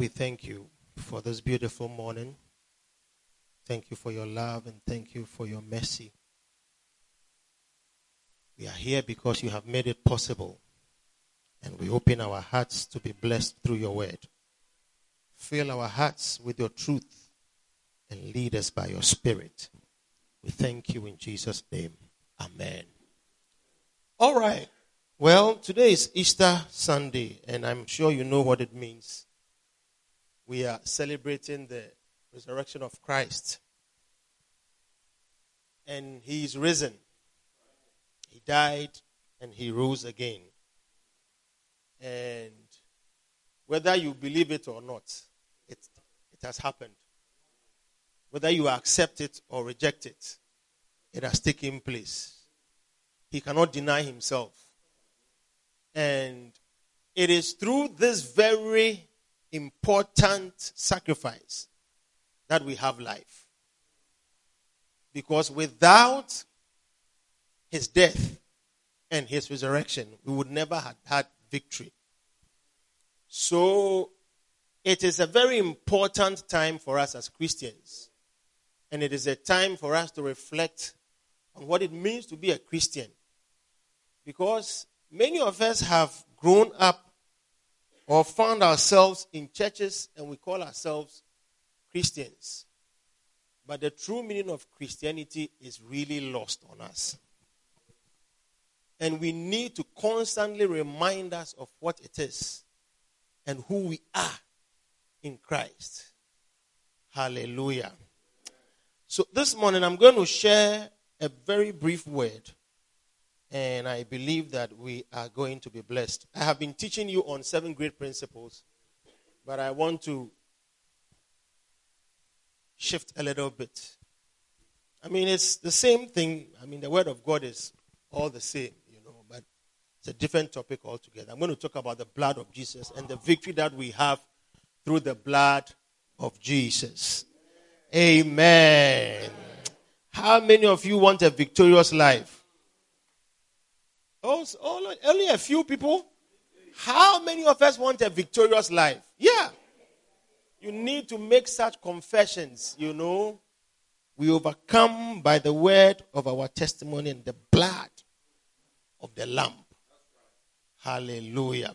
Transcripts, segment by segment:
we thank you for this beautiful morning. Thank you for your love and thank you for your mercy. We are here because you have made it possible. And we open our hearts to be blessed through your word. Fill our hearts with your truth and lead us by your spirit. We thank you in Jesus' name. Amen. All right. Well, today is Easter Sunday, and I'm sure you know what it means. We are celebrating the resurrection of Christ. And he is risen. He died and he rose again. And whether you believe it or not, it, it has happened. Whether you accept it or reject it, it has taken place. He cannot deny himself. And it is through this very important sacrifice that we have life. Because without his death and his resurrection, we would never have had victory. So it is a very important time for us as Christians. And it is a time for us to reflect on what it means to be a Christian. Because many of us have grown up or found ourselves in churches and we call ourselves Christians. But the true meaning of Christianity is really lost on us. And we need to constantly remind us of what it is and who we are in Christ. Hallelujah. So this morning I'm going to share a very brief word and I believe that we are going to be blessed. I have been teaching you on seven great principles, but I want to shift a little bit. I mean, it's the same thing. I mean, the word of God is all the same, you know, but it's a different topic altogether. I'm going to talk about the blood of Jesus and the victory that we have through the blood of Jesus. Amen. How many of you want a victorious life? Oh, only a few people. How many of us want a victorious life? Yeah. You need to make such confessions, you know. We overcome by the word of our testimony and the blood of the Lamb. Hallelujah.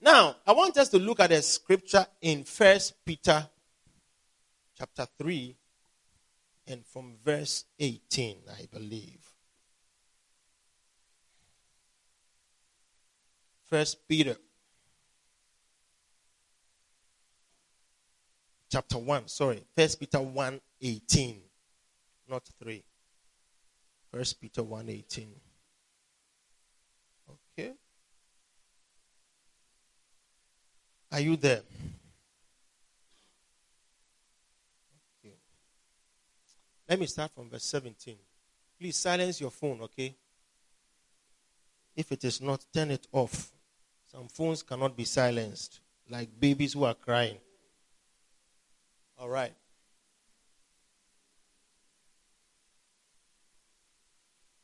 Now, I want us to look at a scripture in First Peter chapter 3 and from verse 18, I believe. First Peter chapter 1, sorry, First Peter 1 18, not 3. First Peter 1 18. Okay. Are you there? Okay. Let me start from verse 17. Please silence your phone, okay? If it is not, turn it off. Some phones cannot be silenced, like babies who are crying. All right.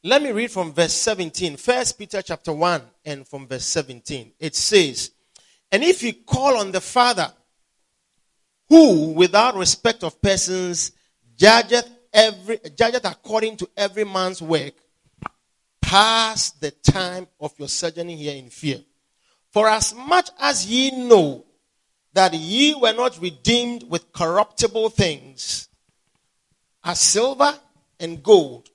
Let me read from verse 17. First Peter chapter 1 and from verse 17. It says, And if you call on the Father, who without respect of persons judgeth every judgeth according to every man's work, pass the time of your sojourning here in fear. For as much as ye know that ye were not redeemed with corruptible things, as silver and gold,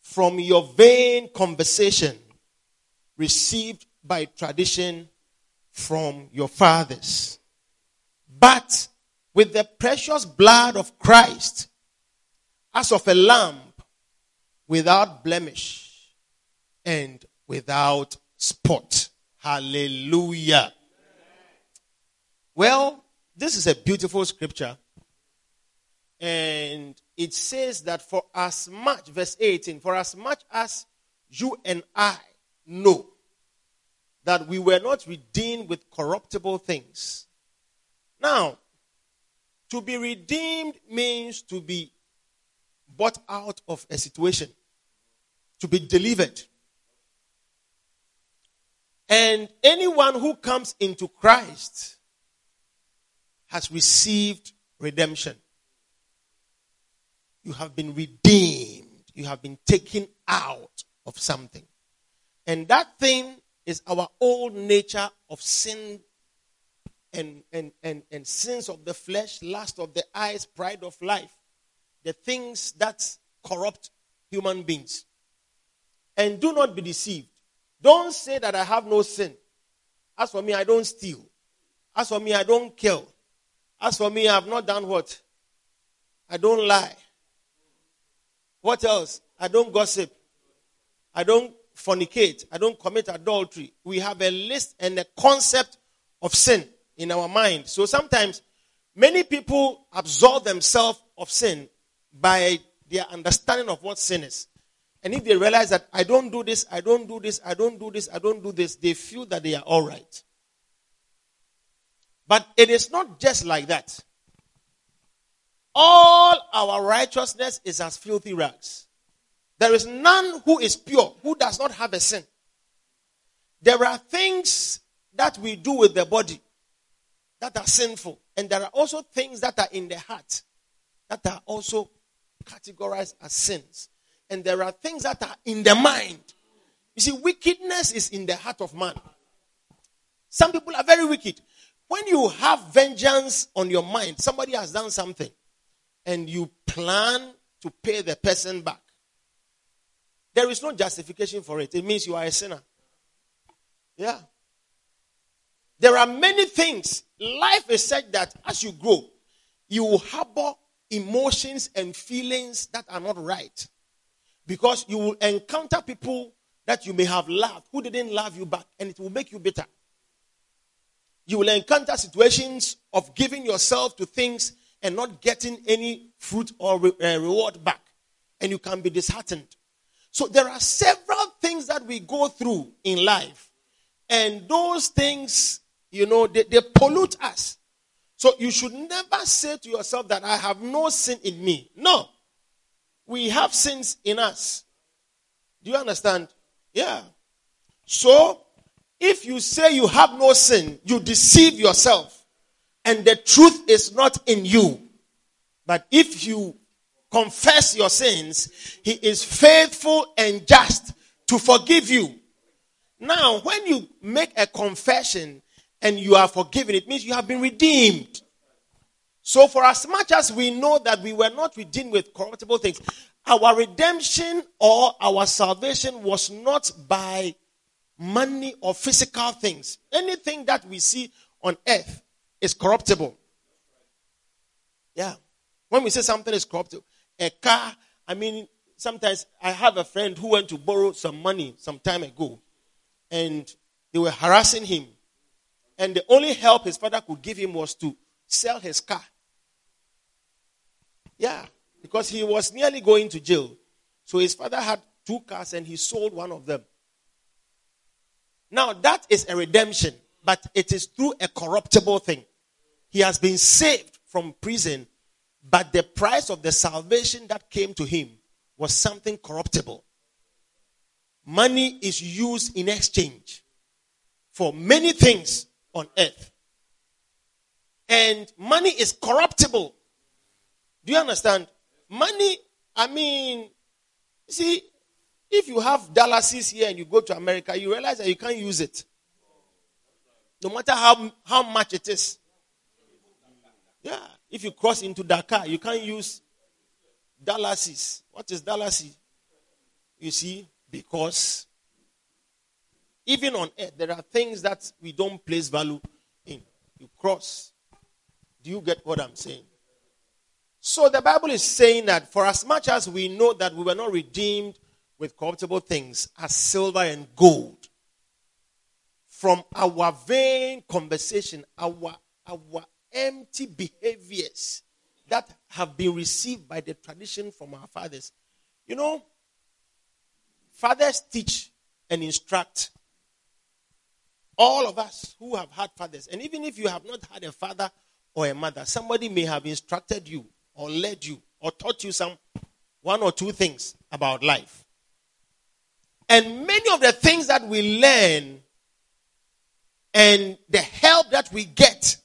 from your vain conversation received by tradition from your fathers, but with the precious blood of Christ, as of a lamb without blemish and without spot. Hallelujah. Well, this is a beautiful scripture. And it says that for as much, verse 18, for as much as you and I know that we were not redeemed with corruptible things. Now, to be redeemed means to be bought out of a situation, to be delivered. And anyone who comes into Christ has received redemption. You have been redeemed. You have been taken out of something. And that thing is our old nature of sin and, and, and, and sins of the flesh, lust of the eyes, pride of life. The things that corrupt human beings. And do not be deceived. Don't say that I have no sin. As for me, I don't steal. As for me, I don't kill. As for me, I have not done what? I don't lie. What else? I don't gossip. I don't fornicate. I don't commit adultery. We have a list and a concept of sin in our mind. So sometimes many people absolve themselves of sin by their understanding of what sin is. And if they realize that I don't do this, I don't do this, I don't do this, I don't do this, they feel that they are all right. But it is not just like that. All our righteousness is as filthy rags. There is none who is pure, who does not have a sin. There are things that we do with the body that are sinful. And there are also things that are in the heart that are also categorized as sins. And there are things that are in the mind. You see, wickedness is in the heart of man. Some people are very wicked. When you have vengeance on your mind, somebody has done something, and you plan to pay the person back, there is no justification for it. It means you are a sinner. Yeah. There are many things. Life is such that as you grow, you harbor emotions and feelings that are not right. Because you will encounter people that you may have loved who didn't love you back, and it will make you bitter. You will encounter situations of giving yourself to things and not getting any fruit or re- uh, reward back, and you can be disheartened. So there are several things that we go through in life, and those things you know, they, they pollute us. So you should never say to yourself that I have no sin in me. No. We have sins in us. Do you understand? Yeah. So, if you say you have no sin, you deceive yourself. And the truth is not in you. But if you confess your sins, He is faithful and just to forgive you. Now, when you make a confession, and you are forgiven, it means you have been redeemed. So, for as much as we know that we were not redeemed with corruptible things, our redemption or our salvation was not by money or physical things. Anything that we see on earth is corruptible. Yeah. When we say something is corruptible, a car, I mean, sometimes I have a friend who went to borrow some money some time ago, and they were harassing him and the only help his father could give him was to sell his car. Yeah, because he was nearly going to jail. So his father had two cars and he sold one of them. Now, that is a redemption, but it is through a corruptible thing. He has been saved from prison, but the price of the salvation that came to him was something corruptible. Money is used in exchange for many things on earth. And money is corruptible. Do you understand? Money, I mean, see, if you have dollars here and you go to America, you realize that you can't use it. No matter how, how much it is. Yeah. If you cross into Dakar, you can't use dollars. What is dollars? You see, because Even on earth, there are things that we don't place value in. You cross. Do you get what I'm saying? So the Bible is saying that for as much as we know that we were not redeemed with corruptible things as silver and gold, from our vain conversation, our, our empty behaviors that have been received by the tradition from our fathers. You know, fathers teach and instruct all of us who have had fathers. And even if you have not had a father or a mother, somebody may have instructed you or led you or taught you some one or two things about life. And many of the things that we learn and the help that we get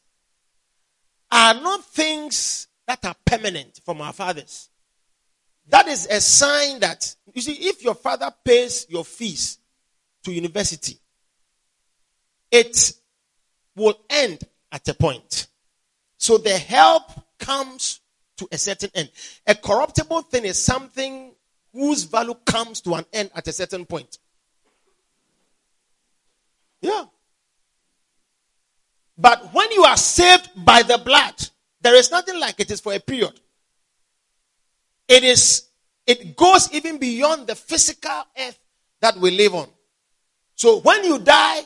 are not things that are permanent from our fathers. That is a sign that, you see, if your father pays your fees to university, it will end at a point. So the help comes to a certain end. A corruptible thing is something whose value comes to an end at a certain point. Yeah. But when you are saved by the blood, there is nothing like it is for a period. It is, it goes even beyond the physical earth that we live on. So when you die,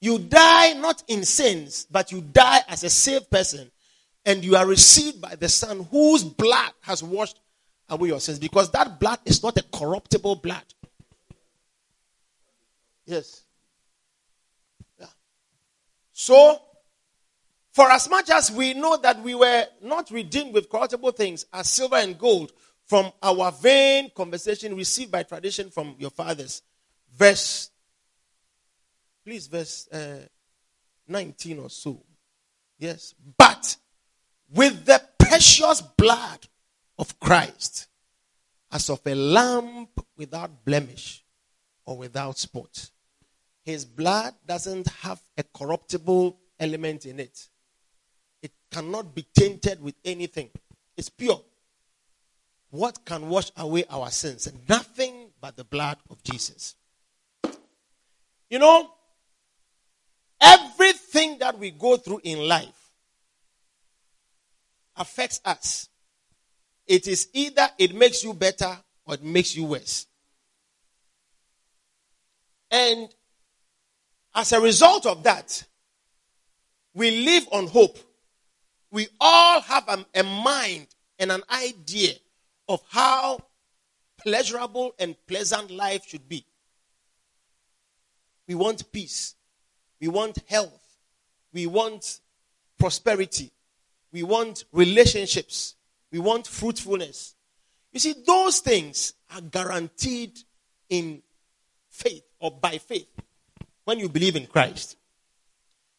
you die not in sins, but you die as a saved person, and you are received by the Son whose blood has washed away your sins, because that blood is not a corruptible blood. Yes. Yeah. So for as much as we know that we were not redeemed with corruptible things as silver and gold from our vain conversation received by tradition from your fathers. Verse, please, verse uh, 19 or so. Yes. But with the precious blood of Christ, as of a lamb without blemish or without spot. His blood doesn't have a corruptible element in it it cannot be tainted with anything. It's pure. What can wash away our sins? Nothing but the blood of Jesus. You know, everything that we go through in life affects us. It is either it makes you better or it makes you worse. And as a result of that, we live on hope we all have a, a mind and an idea of how pleasurable and pleasant life should be. We want peace. We want health. We want prosperity. We want relationships. We want fruitfulness. You see, those things are guaranteed in faith or by faith when you believe in Christ.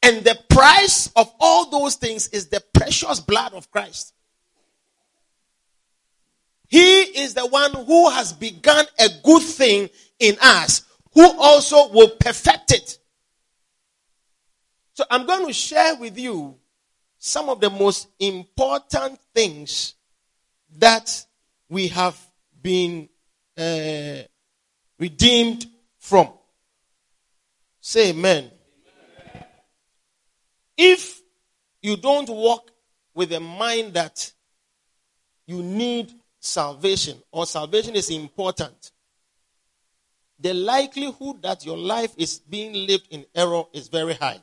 And the price of all those things is the precious blood of Christ. He is the one who has begun a good thing in us, who also will perfect it. So I'm going to share with you some of the most important things that we have been uh, redeemed from. Say amen. If you don't walk with a mind that you need salvation or salvation is important, the likelihood that your life is being lived in error is very high.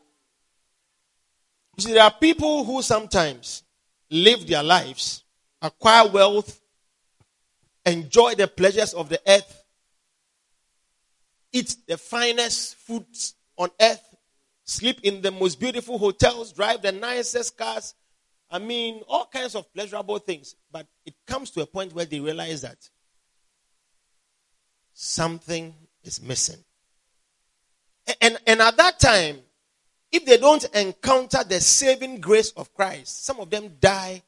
You see, there are people who sometimes live their lives, acquire wealth, enjoy the pleasures of the earth, eat the finest foods on earth, sleep in the most beautiful hotels, drive the nicest cars. I mean, all kinds of pleasurable things. But it comes to a point where they realize that something is missing. And, and at that time, if they don't encounter the saving grace of Christ, some of them die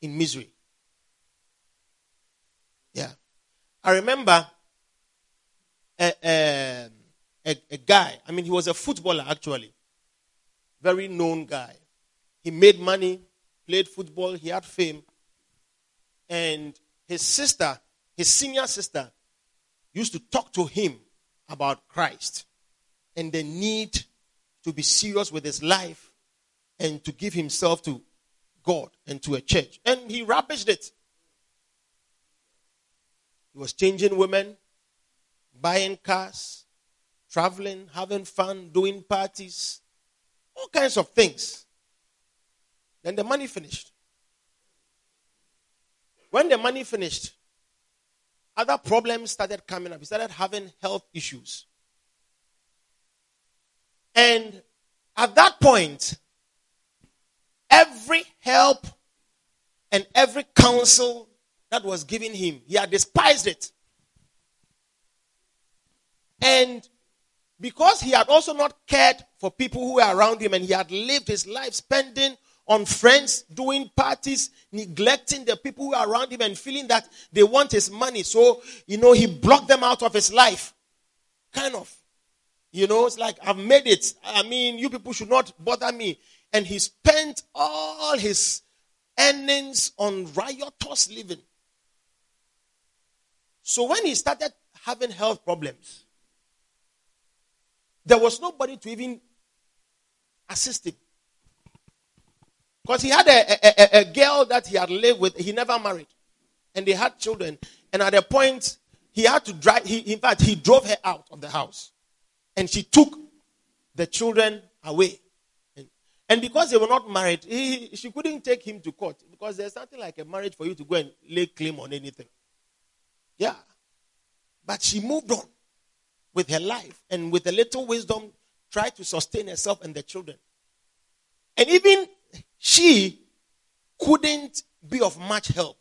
in misery. Yeah. I remember uh, uh, a, a guy. I mean, he was a footballer actually. Very known guy. He made money, played football, he had fame. And his sister, his senior sister, used to talk to him about Christ. and the need to be serious with his life and to give himself to God and to a church. And he rubbished it. He was changing women, buying cars, traveling, having fun, doing parties, all kinds of things. Then the money finished. When the money finished, other problems started coming up. He started having health issues. And at that point, every help and every counsel that was given him, he had despised it. And because he had also not cared for people who were around him and he had lived his life spending on friends, doing parties, neglecting the people who are around him and feeling that they want his money. So, you know, he blocked them out of his life. Kind of. You know, it's like, I've made it. I mean, you people should not bother me. And he spent all his earnings on riotous living. So when he started having health problems, there was nobody to even assist him. Because he had a, a, a, girl that he had lived with, he never married. And they had children. And at a point, he had to drive, he, in fact, he drove her out of the house. And she took the children away. And, and because they were not married, he, she couldn't take him to court. Because there's nothing like a marriage for you to go and lay claim on anything. Yeah. But she moved on with her life and with a little wisdom tried to sustain herself and the children. And even she couldn't be of much help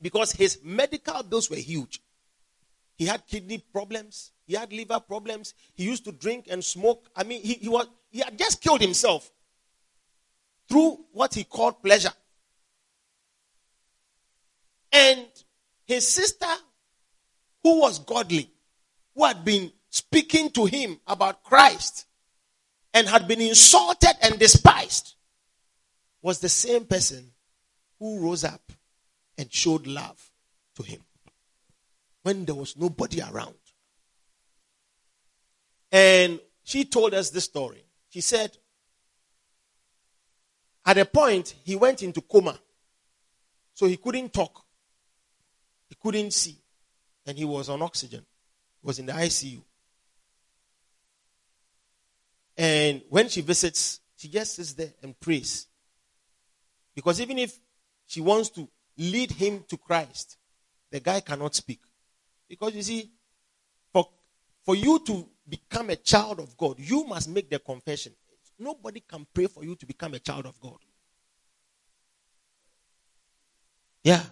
because his medical bills were huge. He had kidney problems, he had liver problems, he used to drink and smoke. I mean, he, he, was, he had just killed himself through what he called pleasure. And his sister, who was godly, who had been speaking to him about Christ, and had been insulted and despised was the same person who rose up and showed love to him when there was nobody around. And she told us this story. She said, at a point, he went into coma. So he couldn't talk, he couldn't see, and he was on oxygen. He was in the ICU. And when she visits, she just sits there and prays. Because even if she wants to lead him to Christ, the guy cannot speak. Because you see, for, for you to become a child of God, you must make the confession. Nobody can pray for you to become a child of God. Yeah.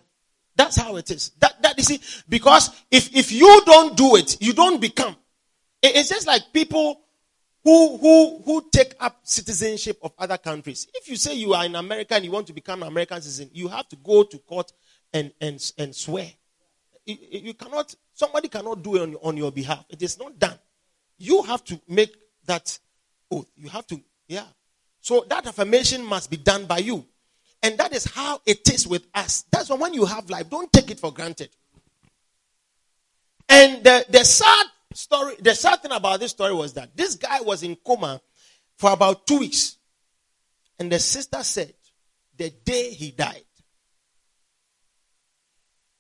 That's how it is. That, that you see, because if, if you don't do it, you don't become. It's just like people who, who, who take up citizenship of other countries. If you say you are in America and you want to become an American citizen, you have to go to court and, and, and swear. You, you cannot, somebody cannot do it on, on your behalf. It is not done. You have to make that oath. You have to, yeah. So that affirmation must be done by you. And that is how it is with us. That's why when you have life, don't take it for granted. And the, the sad story, the sad thing about this story was that this guy was in coma for about two weeks. And the sister said, the day he died,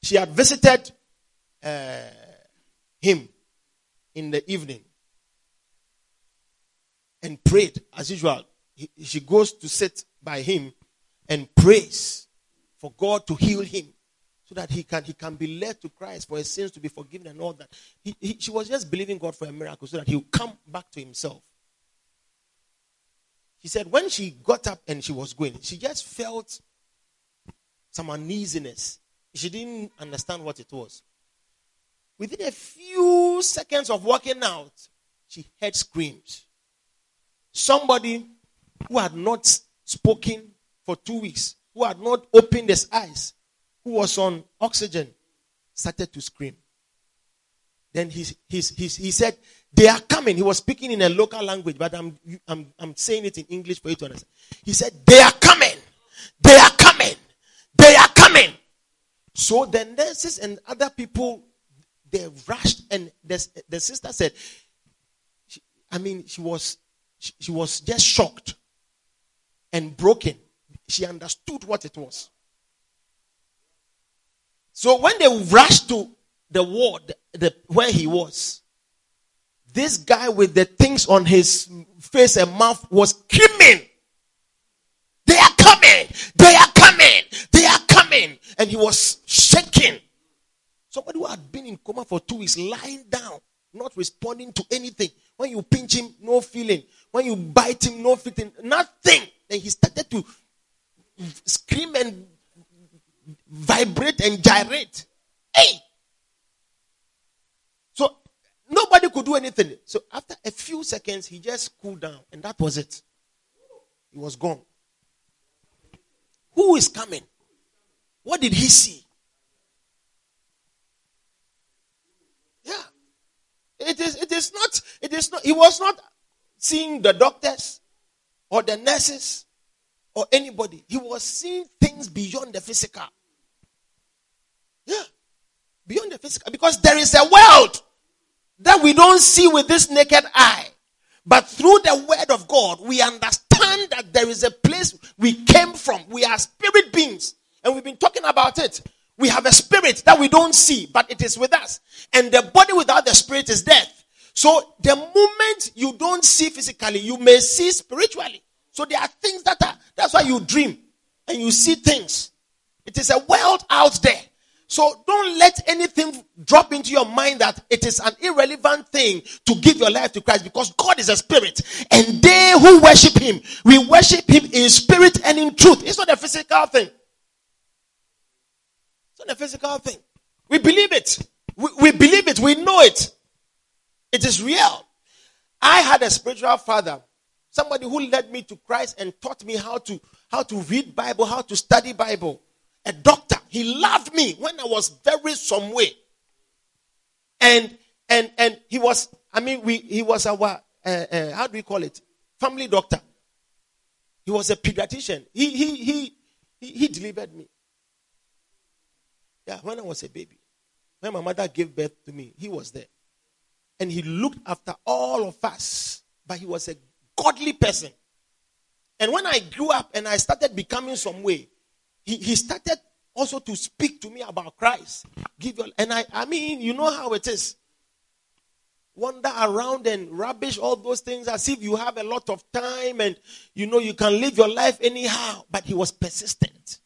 she had visited uh, him in the evening and prayed as usual. He, she goes to sit by him and prays for God to heal him so that he can he can be led to Christ for his sins to be forgiven and all that. He, he, she was just believing God for a miracle so that he would come back to himself. She said when she got up and she was going, she just felt some uneasiness. She didn't understand what it was. Within a few seconds of walking out, she heard screams. Somebody who had not spoken for two weeks, who had not opened his eyes, who was on oxygen started to scream. Then he, he, he, he said, They are coming. He was speaking in a local language, but I'm, I'm, I'm saying it in English for you to understand. He said, They are coming. They are coming. They are coming. So the nurses and other people, they rushed, and the, the sister said, I mean, she was, she, she was just shocked and broken. She understood what it was. So when they rushed to the ward the, where he was, this guy with the things on his face and mouth was screaming. They are coming! They are coming! They are coming! And he was shaking. Somebody who had been in coma for two weeks, lying down, not responding to anything. When you pinch him, no feeling. When you bite him, no feeling. Nothing. Then he started to scream and vibrate and gyrate. Hey! So nobody could do anything. So after a few seconds, he just cooled down, and that was it. He was gone. Who is coming? What did he see? Yeah. It is it is not it is not he was not seeing the doctors or the nurses or anybody. He was seeing things beyond the physical. Yeah. Beyond the physical. Because there is a world that we don't see with this naked eye. But through the word of God, we understand that there is a place we came from. We are spirit beings. And we've been talking about it. We have a spirit that we don't see, but it is with us. And the body without the spirit is death. So the moment you don't see physically, you may see spiritually. So there are things that are, that's why you dream and you see things. It is a world out there. So don't let anything drop into your mind that it is an irrelevant thing to give your life to Christ because God is a spirit and they who worship him, we worship him in spirit and in truth. It's not a physical thing. A physical thing. We believe it. We, we believe it. We know it. It is real. I had a spiritual father, somebody who led me to Christ and taught me how to how to read Bible, how to study Bible a doctor. He loved me when I was very some way. And and and he was, I mean, we he was our uh, uh, how do we call it? Family doctor. He was a pediatrician. He he he he, he delivered me. Yeah, when I was a baby. When my mother gave birth to me, he was there. And he looked after all of us. But he was a godly person. And when I grew up and I started becoming some way, he, he started also to speak to me about Christ. Give your and I I mean, you know how it is. Wander around and rubbish all those things as if you have a lot of time and you know you can live your life anyhow. But he was persistent.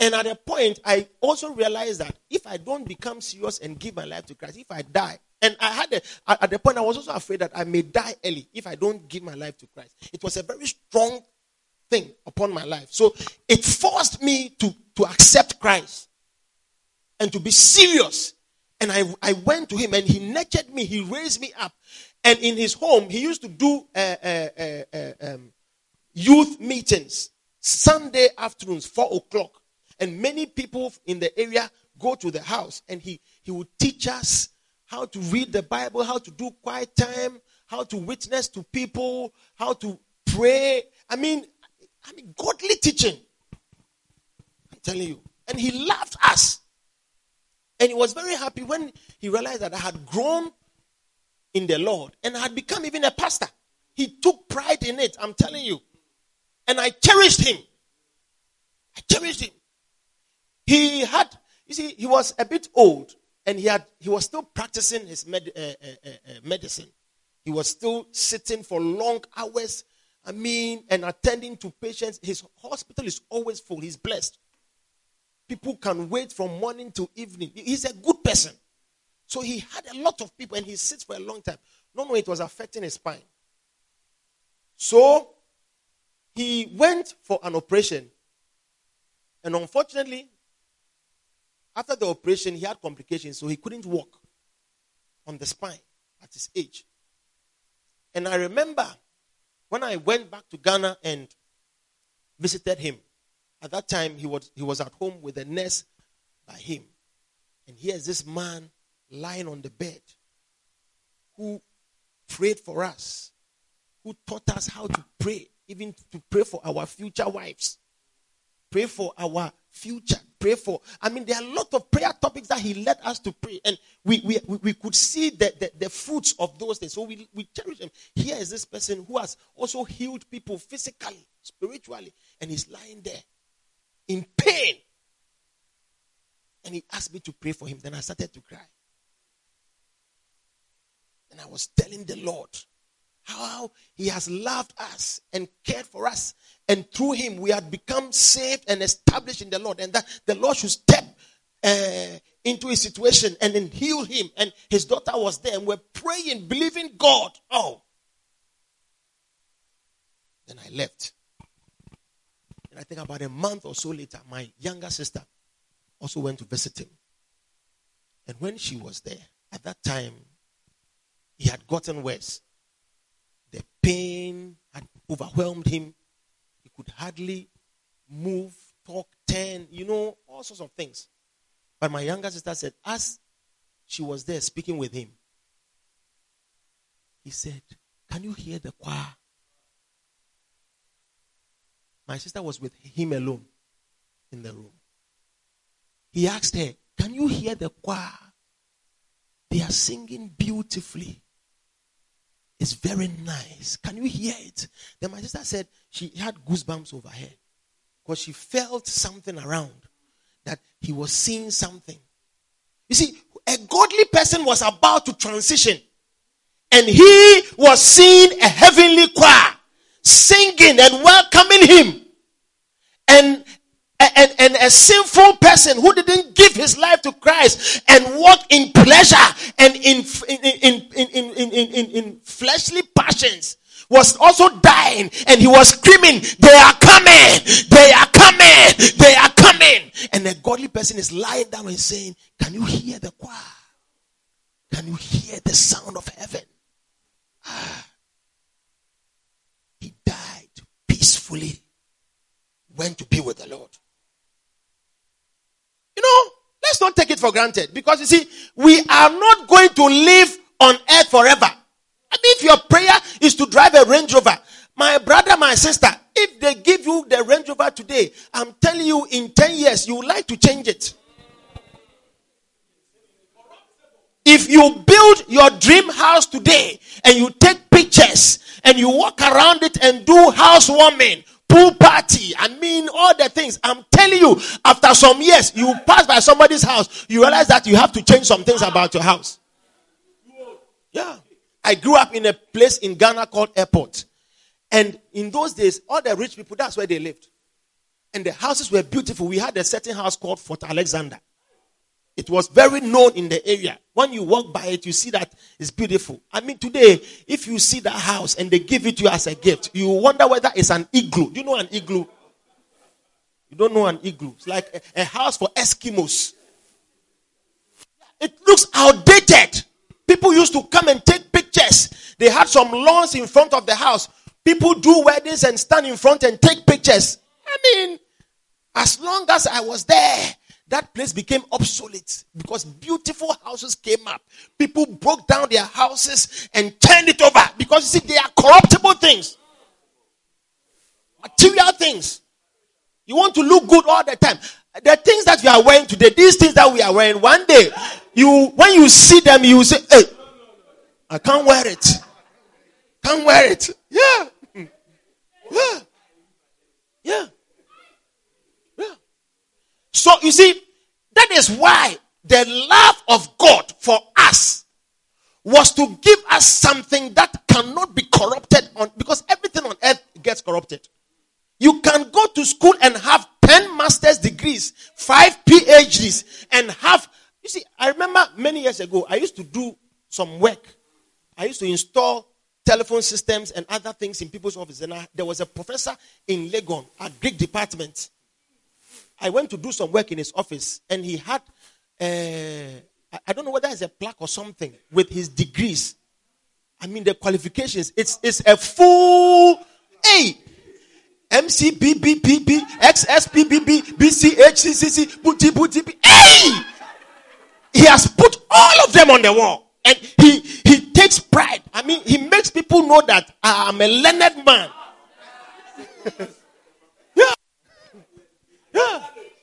And at a point, I also realized that if I don't become serious and give my life to Christ, if I die, and I had a, at the point I was also afraid that I may die early if I don't give my life to Christ. It was a very strong thing upon my life. So it forced me to, to accept Christ and to be serious. And I, I went to him and he nurtured me, he raised me up. And in his home, he used to do uh, uh, uh, um, youth meetings, Sunday afternoons, 4 o'clock. And many people in the area go to the house and he, he would teach us how to read the Bible, how to do quiet time, how to witness to people, how to pray. I mean, I mean, godly teaching. I'm telling you. And he loved us. And he was very happy when he realized that I had grown in the Lord and I had become even a pastor. He took pride in it, I'm telling you. And I cherished him. I cherished him. He had, you see, he was a bit old and he had he was still practicing his med, uh, uh, uh, medicine. He was still sitting for long hours I mean, and attending to patients. His hospital is always full. He's blessed. People can wait from morning to evening. He's a good person. So he had a lot of people and he sits for a long time. No, no, it was affecting his spine. So he went for an operation. And unfortunately, after the operation, he had complications, so he couldn't walk on the spine at his age. And I remember when I went back to Ghana and visited him, at that time he was, he was at home with a nurse by him. And here's this man lying on the bed who prayed for us, who taught us how to pray, even to pray for our future wives, pray for our future. Pray for. I mean, there are a lot of prayer topics that he led us to pray, and we we, we could see the, the, the fruits of those things. So we, we cherish him. Here is this person who has also healed people physically, spiritually, and he's lying there in pain. And he asked me to pray for him. Then I started to cry. And I was telling the Lord how he has loved us and cared for us. And through him, we had become saved and established in the Lord. And that the Lord should step uh, into his situation and then heal him. And his daughter was there, and we're praying, believing God. Oh. Then I left. And I think about a month or so later, my younger sister also went to visit him. And when she was there, at that time, he had gotten worse. The pain had overwhelmed him. He could hardly move, talk, turn, you know, all sorts of things. But my younger sister said, as she was there speaking with him, he said, Can you hear the choir? My sister was with him alone in the room. He asked her, Can you hear the choir? They are singing beautifully. It's very nice. Can you hear it? Then my sister said she had goosebumps over her because she felt something around that he was seeing something. You see, a godly person was about to transition and he was seeing a heavenly choir singing and welcoming him. And and, and a sinful person who didn't give his life to Christ and walk in pleasure and in, in, in, in, in, in, in fleshly passions was also dying and he was screaming, They are coming! They are coming! They are coming! And a godly person is lying down and saying, Can you hear the choir? Can you hear the sound of heaven? Ah. He died peacefully, went to be with the Lord. Know, let's not take it for granted because you see, we are not going to live on earth forever. I mean, if your prayer is to drive a Range Rover, my brother, my sister, if they give you the Range Rover today, I'm telling you, in 10 years, you would like to change it. If you build your dream house today and you take pictures and you walk around it and do housewarming, pool party. I mean, all the things. I'm telling you, after some years, you pass by somebody's house, you realize that you have to change some things about your house. Yeah. I grew up in a place in Ghana called Airport. And in those days, all the rich people, that's where they lived. And the houses were beautiful. We had a certain house called Fort Alexander. It was very known in the area. When you walk by it, you see that it's beautiful. I mean, today, if you see that house and they give it to you as a gift, you wonder whether it's an igloo. Do you know an igloo? You don't know an igloo. It's like a, a house for Eskimos. It looks outdated. People used to come and take pictures. They had some lawns in front of the house. People do weddings and stand in front and take pictures. I mean, as long as I was there, that place became obsolete because beautiful houses came up. People broke down their houses and turned it over because you see, they are corruptible things, material things. You want to look good all the time. The things that you are wearing today, these things that we are wearing, one day, you when you see them, you say, "Hey, I can't wear it. Can't wear it." Yeah, yeah, yeah. So you see, that is why the love of God for us was to give us something that cannot be corrupted on because everything on earth gets corrupted. You can go to school and have 10 master's degrees, 5 PhDs, and have you see, I remember many years ago, I used to do some work. I used to install telephone systems and other things in people's offices. And I, there was a professor in Legon, a Greek department. I went to do some work in his office, and he had, uh, I don't know whether it's a plaque or something with his degrees. I mean, the qualifications. It's, it's a full A. MCBBPB, XSPBB, BCHCCC, Booty Booty, A. He has put all of them on the wall. And he, he takes pride. I mean, he makes people know that I'm a learned man.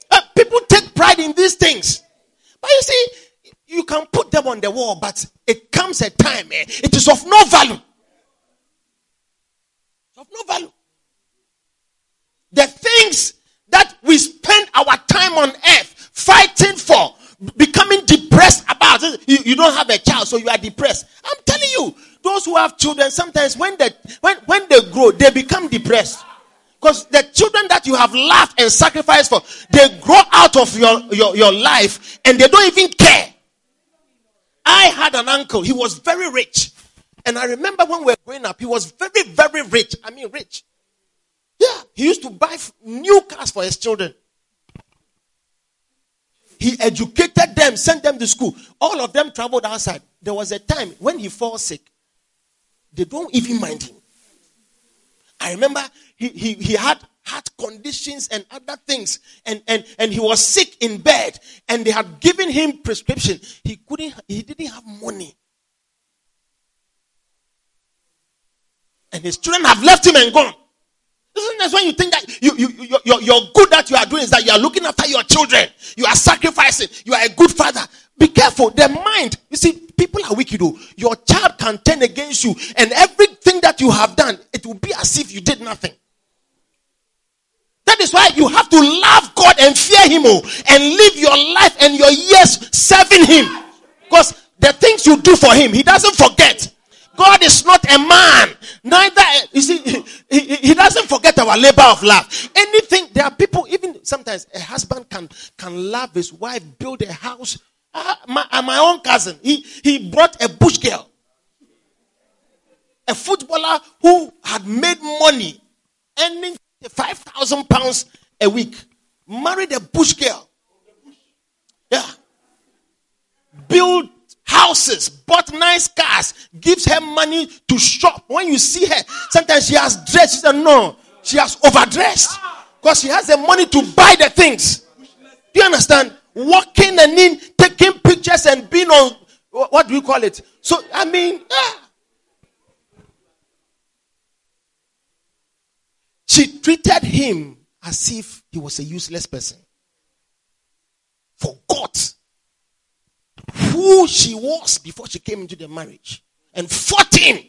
Uh, people take pride in these things. But you see, you can put them on the wall, but it comes a time, eh, it is of no value. Of no value. The things that we spend our time on earth fighting for, becoming depressed about. Eh, you, you don't have a child, so you are depressed. I'm telling you, those who have children, sometimes when they, when, when they grow, they become depressed. Because the children that you have laughed and sacrificed for, they grow out of your, your, your life and they don't even care. I had an uncle, he was very rich. And I remember when we were growing up, he was very, very rich. I mean, rich. Yeah, he used to buy new cars for his children. He educated them, sent them to school. All of them traveled outside. There was a time when he falls sick, they don't even mind him. I remember he, he, he had heart conditions and other things, and, and, and he was sick in bed, and they had given him prescription. He couldn't, he didn't have money. And his children have left him and gone. Isn't that when you think that you, you, you, you're, you're good that you are doing is that you are looking after your children. You are sacrificing. You are a good father. Be careful. The mind, you see, people are wicked. Though. Your child can turn against you, and everything that you have done, it will be as if you did nothing. That is why you have to love God and fear Him oh, and live your life and your years serving Him. Because the things you do for Him, He doesn't forget. God is not a man. Neither, you see, he, he, doesn't forget our labor of love. Anything, there are people, even sometimes a husband can, can love his wife, build a house. Uh, my, uh, my own cousin, he, he brought a bush girl. A footballer who had made money, earning 5,000 pounds a week. Married a bush girl. Yeah. Build houses, bought nice cars, gives her money to shop. When you see her, sometimes she has dressed. She said, no, she has overdressed because she has the money to buy the things. Do you understand? Walking and in, taking pictures and being on, what do you call it? So, I mean, yeah. She treated him as if he was a useless person. Forgot who she was before she came into the marriage and fought him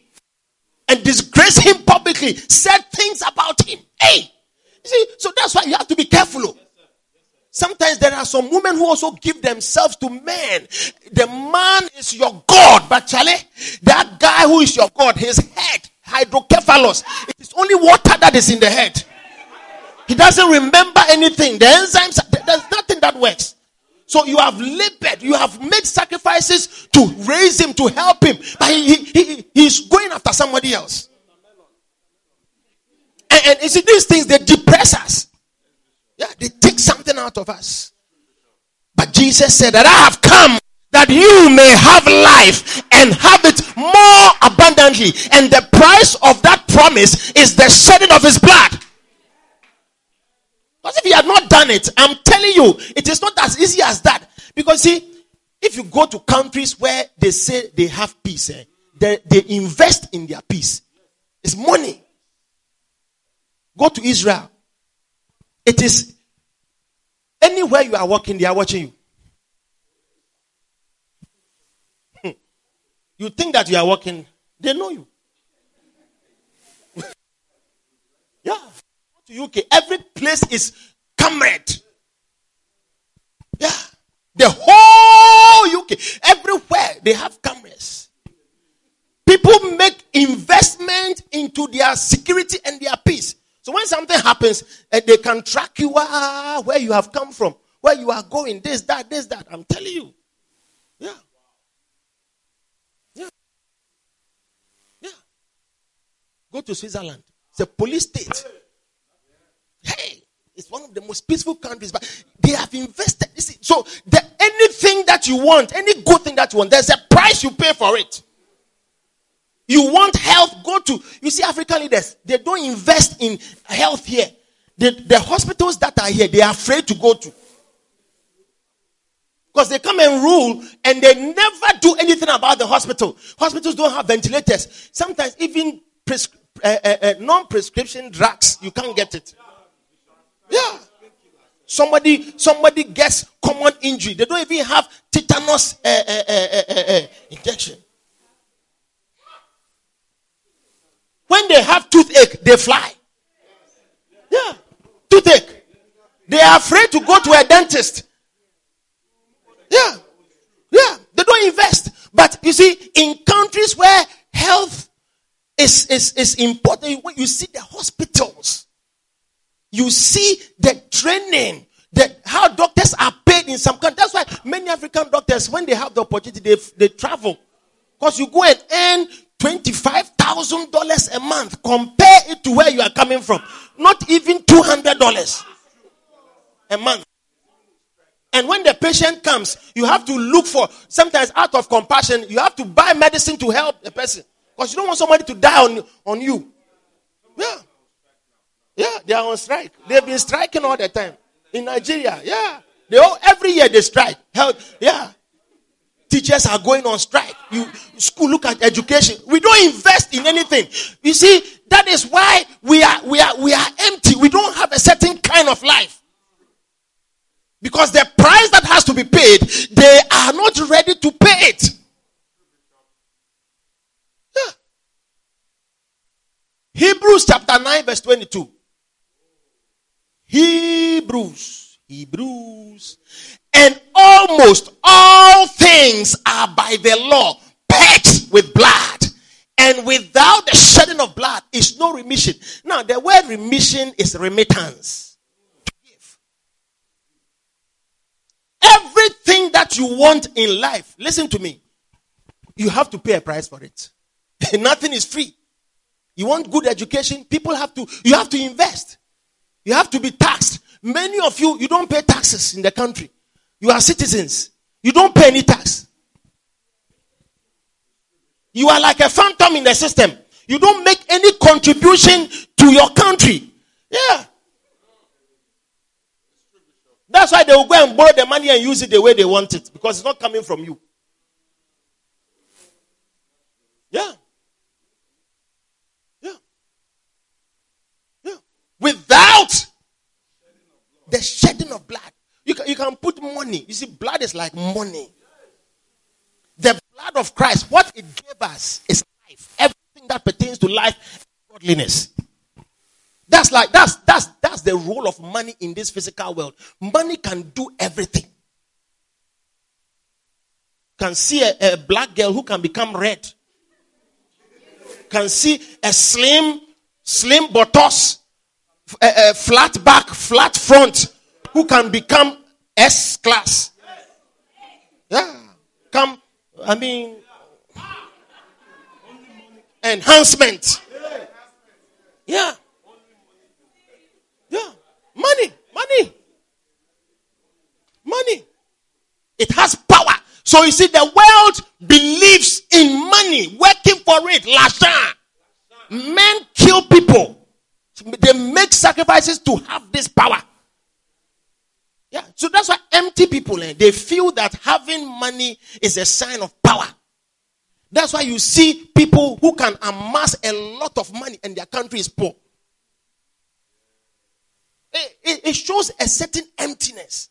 and disgraced him publicly, said things about him. Hey, see, so that's why you have to be careful. Oh. Sometimes there are some women who also give themselves to men. The man is your God, but Charlie, that guy who is your God, his head, hydrocephalus, it is only water that is in the head. He doesn't remember anything. The enzymes, there's nothing that works. So you have labored, you have made sacrifices to raise him, to help him, but he, he, he's going after somebody else. And, and you see, these things they depress us. Yeah, they take something out of us. But Jesus said that I have come that you may have life and have it more abundantly. And the price of that promise is the shedding of his blood. Because if he had not done it, I'm telling you, it is not as easy as that. Because see, if you go to countries where they say they have peace, eh, they, they invest in their peace. It's money. Go to Israel. It is anywhere you are walking, they are watching you. Hmm. You think that you are walking, they know you. yeah to UK, every place is cameraed. Yeah. The whole UK, everywhere they have cameras. People make investment into their security and their peace. So when something happens, uh, they can track you ah, where you have come from, where you are going, this, that, this, that. I'm telling you. Yeah. Yeah. Yeah. Go to Switzerland. It's a police state. Hey, it's one of the most peaceful countries, but they have invested. See, so the, anything that you want, any good thing that you want, there's a price you pay for it. You want health, go to, you see, African leaders, they don't invest in health here. The, the hospitals that are here, they are afraid to go to. Because they come and rule and they never do anything about the hospital. Hospitals don't have ventilators. Sometimes even uh, uh, uh, non prescription drugs, you can't get it. Yeah. Somebody, somebody gets common injury. They don't even have tetanus injection. When they have toothache, they fly. Yeah, toothache. They are afraid to go to a dentist. Yeah, yeah, they don't invest. But you see, in countries where health is, is, is important, when you see the hospitals, you see the training, that how doctors are paid in some countries. That's why many African doctors, when they have the opportunity, they, they travel. Because you go and earn $25,000 a month. Compare it to where you are coming from. Not even $200 a month. And when the patient comes, you have to look for, sometimes out of compassion, you have to buy medicine to help the person. Because you don't want somebody to die on, on you. Yeah. Yeah, they are on strike. They've been striking all the time. In Nigeria, yeah. They all, every year they strike. Health, yeah. Teachers are going on strike. You school look at education. We don't invest in anything. You see, that is why we are we are we are empty. We don't have a certain kind of life. Because the price that has to be paid, they are not ready to pay it. Yeah. Hebrews chapter 9, verse 22. Hebrews, Hebrews, and almost all things are by the law purged with blood. And without the shedding of blood is no remission. Now, the word remission is remittance. Everything that you want in life, listen to me, you have to pay a price for it. Nothing is free. You want good education, people have to, you have to invest. You have to be taxed. Many of you, you don't pay taxes in the country. You are citizens. You don't pay any tax. You are like a phantom in the system. You don't make any contribution to your country. Yeah. That's why they will go and borrow the money and use it the way they want it because it's not coming from you. Yeah. Yeah. Yeah. Without the shedding of blood. You can, you can put money. You see, blood is like money. The blood of Christ, what it gave us is life. Everything that pertains to life godliness. That's like that's that's that's the role of money in this physical world. Money can do everything. Can see a, a black girl who can become red. Can see a slim, slim buttocks, a, a flat back, flat front, who can become S class. Yeah. Come, I mean, enhancement. Yeah. Yeah. Money. Money. Money. It has power. So you see, the world believes in money, working for it. L'argent. Men kill people. They make sacrifices to have this power. Yeah. So that's why empty people, eh, they feel that having money is a sign of power. That's why you see people who can amass a lot of money and their country is poor. It, it, it shows a certain emptiness.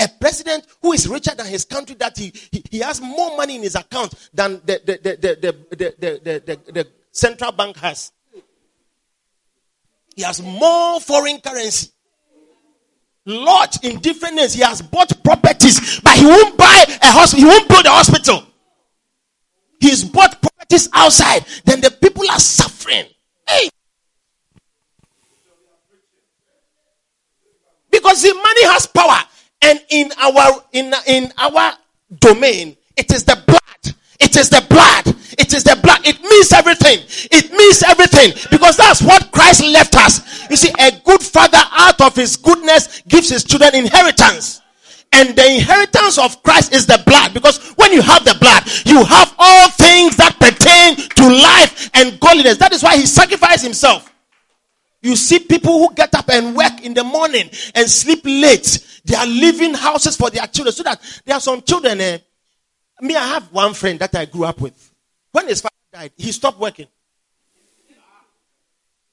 A president who is richer than his country, that he, he, he has more money in his account than the, the, the, the, the, the, the, the central bank has. He has more foreign currency. Lodged in different names. He has bought properties, but he won't buy a hospital. He won't build a hospital. He's bought properties outside. Then the people are suffering. Hey. Because the money has power. And in our in, in our domain, it is the blood. It is the blood. It is the blood. It means everything. It means everything. Because that's what Christ left us. You see, a good father out of his goodness gives his children inheritance. And the inheritance of Christ is the blood. Because when you have the blood, you have all things that pertain to life and godliness. That is why he sacrificed himself. You see people who get up and work in the morning and sleep late. They are leaving houses for their children. So that there are some children. Eh, me, I have one friend that I grew up with. When his father died, he stopped working.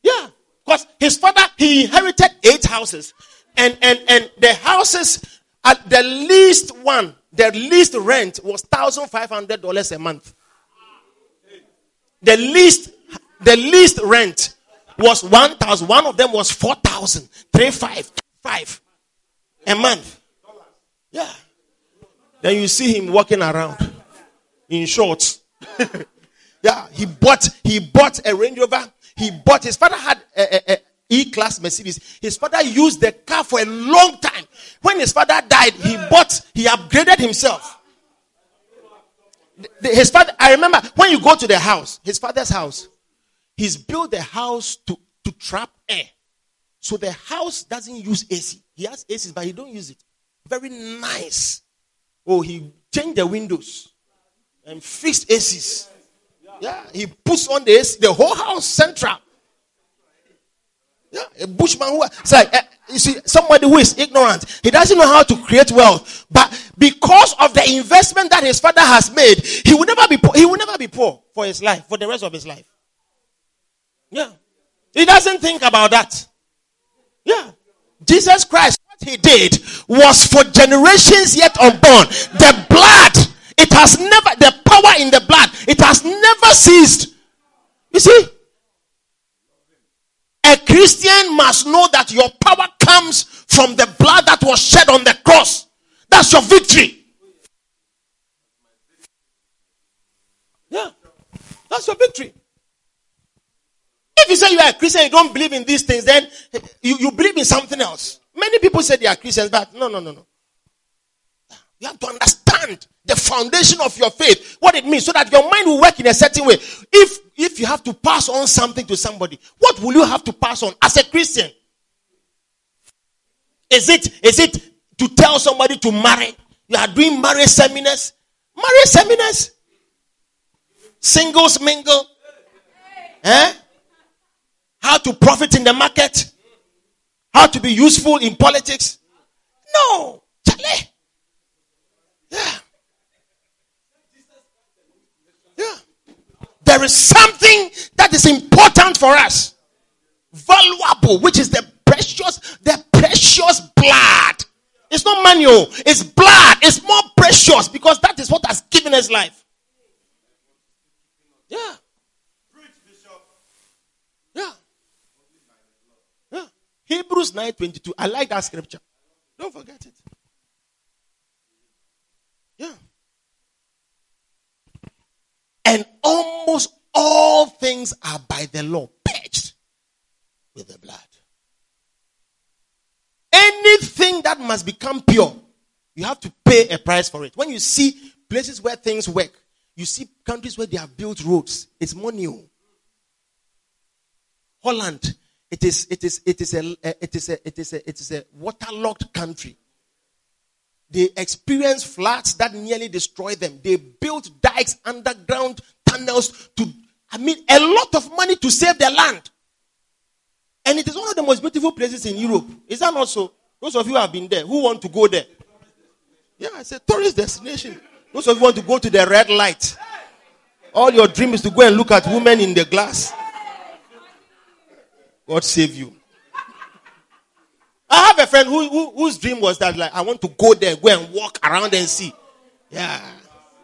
Yeah. Because his father, he inherited eight houses. And, and, and the houses, at the least one, the least rent was $1,500 a month. The least, the least rent was 1,000. One of them was 4,000. Three, five, five a month. Yeah. Then you see him walking around in shorts. yeah, he bought he bought a Range Rover. He bought his father had a, a, a E-class Mercedes. His father used the car for a long time. When his father died, he bought he upgraded himself. His father, I remember when you go to the house, his father's house, he's built the house to, to trap air. So the house doesn't use AC. He has AC, but he don't use it. Very nice. Oh, he changed the windows and fixed ACs. Yeah, he puts on the AC, the whole house central. Yeah, a bushman who like uh, you see somebody who is ignorant. He doesn't know how to create wealth, but because of the investment that his father has made, he will never be poor. He will never be poor for his life, for the rest of his life. Yeah, he doesn't think about that. Yeah, Jesus Christ, he did was for generations yet unborn. The blood, it has never, the power in the blood, it has never ceased. You see? A Christian must know that your power comes from the blood that was shed on the cross. That's your victory. Yeah. That's your victory. If you say you are a Christian, you don't believe in these things, then you, you believe in something else. Many people say they are Christians, but no, no, no, no. You have to understand the foundation of your faith, what it means, so that your mind will work in a certain way. If if you have to pass on something to somebody, what will you have to pass on as a Christian? Is it is it to tell somebody to marry? You are doing marriage seminars, marriage seminars, singles mingle, eh? How to profit in the market, how to be useful in politics. No, Charlie. Yeah. Yeah. There is something that is important for us. Valuable, which is the precious, the precious blood. It's not manual, oh. it's blood. It's more precious because that is what has given us life. Yeah. Yeah. Hebrews 9:22. I like that scripture. Don't forget it. Yeah. And almost all things are by the law purged with the blood. Anything that must become pure, you have to pay a price for it. When you see places where things work, you see countries where they have built roads, it's more new. Oh. Holland, it is it is it is a it is a it is a it is a waterlogged country. They experienced floods that nearly destroyed them. They built dikes, underground tunnels to, I mean, a lot of money to save their land. And it is one of the most beautiful places in Europe. Is that not so? Those of you have been there, who want to go there? Yeah, it's a tourist destination. Those of you want to go to the red light. All your dream is to go and look at women in the glass. God save you. I have a friend who, who, whose dream was that like I want to go there, go and walk around and see. Yeah,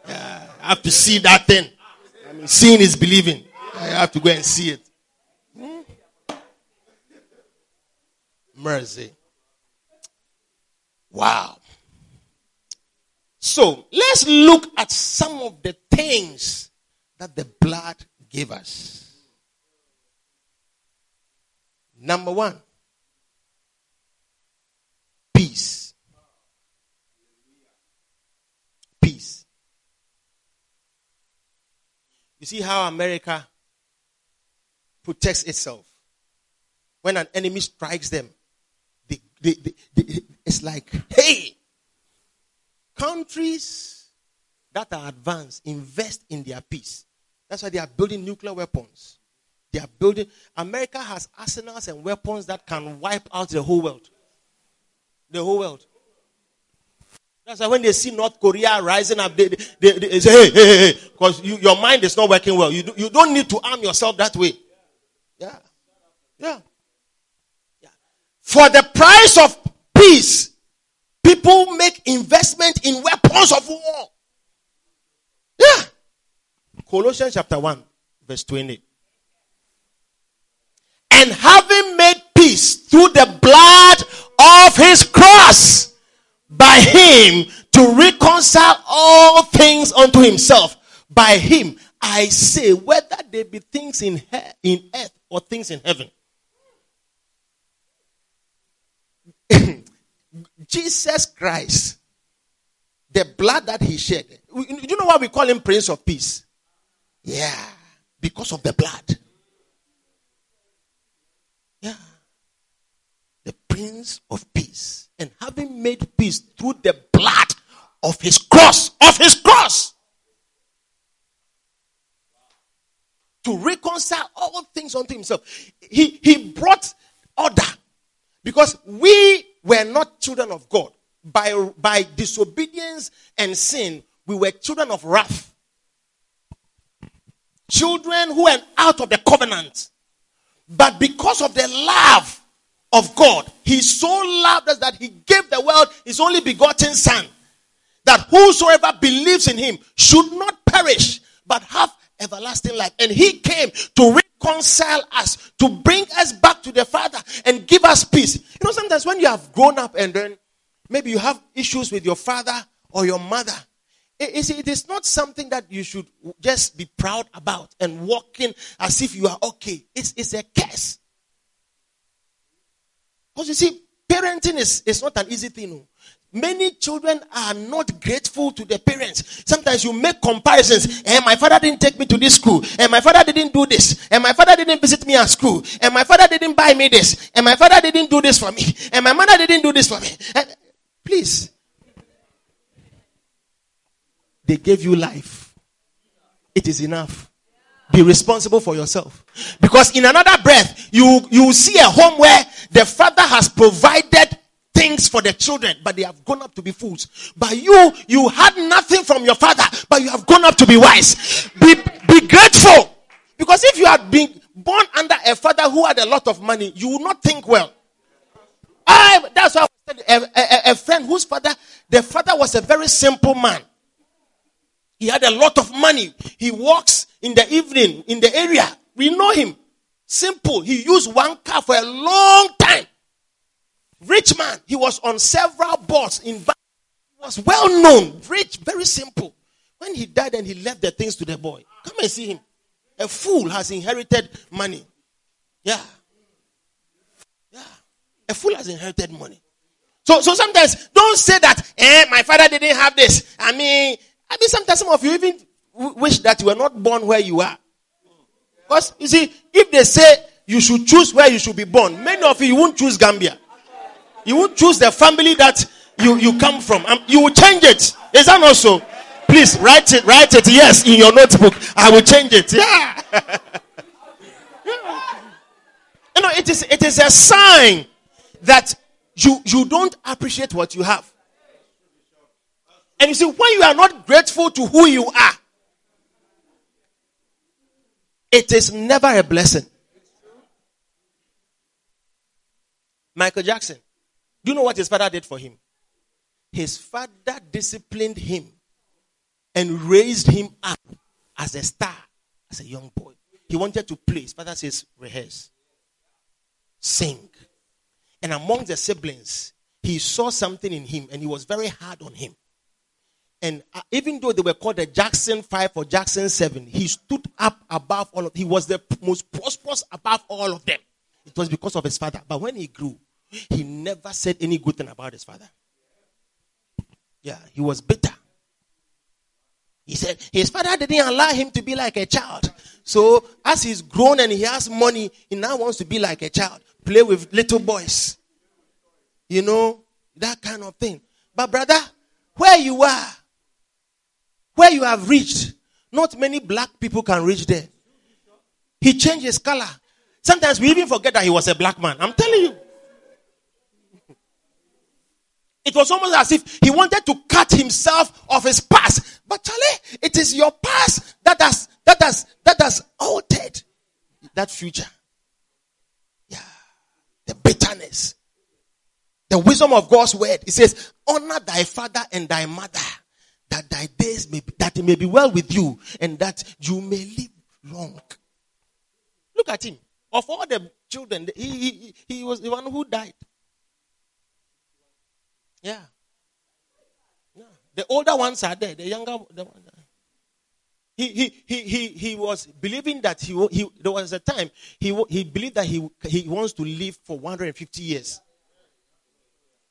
yeah. I have to see that thing. I mean, seeing is believing. I have to go and see it. Hmm? Mercy. Wow. So let's look at some of the things that the blood gave us. Number one, peace. Peace. You see how America protects itself. When an enemy strikes them, they, they, they, it's like, hey, countries that are advanced invest in their peace. That's why they are building nuclear weapons. They are building. America has arsenals and weapons that can wipe out the whole world the whole world. That's why when they see North Korea rising up, they, they, they say, hey, hey, hey, because you, your mind is not working well. You, do, you don't need to arm yourself that way. Yeah. Yeah. Yeah. For the price of peace, People make investment in weapons of war. Yeah. Colossians chapter 1, verse 20. And having made peace through the blood of his cross, by him to reconcile all things unto himself. By him, I say, whether there be things in, in earth or things in heaven. Jesus Christ, the blood that he shed. You know why we call him Prince of Peace? Yeah, because of the blood. Yeah. The Prince of Peace. And having made peace through the blood of his cross, of his cross. To reconcile all things unto himself. He, he brought order. Because we were not children of God. By, by disobedience and sin, we were children of wrath. Children who went out of the covenant. But because of the love of God, He so loved us that He gave the world His only begotten Son. That whosoever believes in Him should not perish, but have everlasting life. And He came to reconcile us, to bring us back to the Father and give us peace. You know, sometimes when you have grown up and then maybe you have issues with your father or your mother, it, it is not something that you should just be proud about and walking as if you are okay. It's, it's a curse. Because you see, parenting is, is not an easy thing. Oh. Many children are not grateful to their parents. Sometimes you make comparisons. And eh, my father didn't take me to this school. And eh, my father didn't do this. And my father didn't visit me at school. And my father didn't buy me this. And my father didn't do this for me. And my mother didn't do this for me. And please. They gave you life. It is enough. Be responsible for yourself. Because in another breath, you, you see a home where the father has provided things for the children, but they have grown up to be fools. But you, you had nothing from your father, but you have grown up to be wise. Be, be grateful. Because if you had been born under a father who had a lot of money, you would not think well. I, that's why I said a, a, a friend whose father, the father was a very simple man. He had a lot of money. He walks in the evening in the area. We know him. Simple. He used one car for a long time. Rich man. He was on several boards in He was well known. Rich, very simple. When he died and he left the things to the boy. Come and see him. A fool has inherited money. Yeah. Yeah. A fool has inherited money. So, so sometimes don't say that, eh, my father didn't have this. I mean, I mean, sometimes some of you even wish that you were not born where you are. Because, you see, if they say you should choose where you should be born, many of you, you won't choose Gambia. You won't choose the family that you, you come from. Um, you will change it. Is that not so? Please write it, write it, yes, in your notebook. I will change it. Yeah. You know, it is, it is a sign that you, you don't appreciate what you have. And you see, when you are not grateful to who you are, it is never a blessing. Michael Jackson, do you know what his father did for him? His father disciplined him and raised him up as a star, as a young boy. He wanted to play. His father says, rehearse, sing. And among the siblings, he saw something in him and he was very hard on him. And uh, even though they were called the Jackson 5 or Jackson 7, he stood up above all of He was the most prosperous above all of them. It was because of his father. But when he grew, he never said any good thing about his father. Yeah, he was bitter. He said his father didn't allow him to be like a child. So as he's grown and he has money, he now wants to be like a child, play with little boys. You know, that kind of thing. But brother, where you are, where you have reached, not many black people can reach there. He changed his color. Sometimes we even forget that he was a black man. I'm telling you. It was almost as if he wanted to cut himself off his past. But Charlie, it is your past that has that has that has altered that future. Yeah. The bitterness. The wisdom of God's word. It says, honor thy father and thy mother that thy days may be, that it may be well with you and that you may live long. Look at him. Of all the children, he, he, he was the one who died. Yeah. yeah. The older ones are there. The younger, the one, he, he, he, he, he was believing that he, he, there was a time he, he believed that he, he wants to live for 150 years.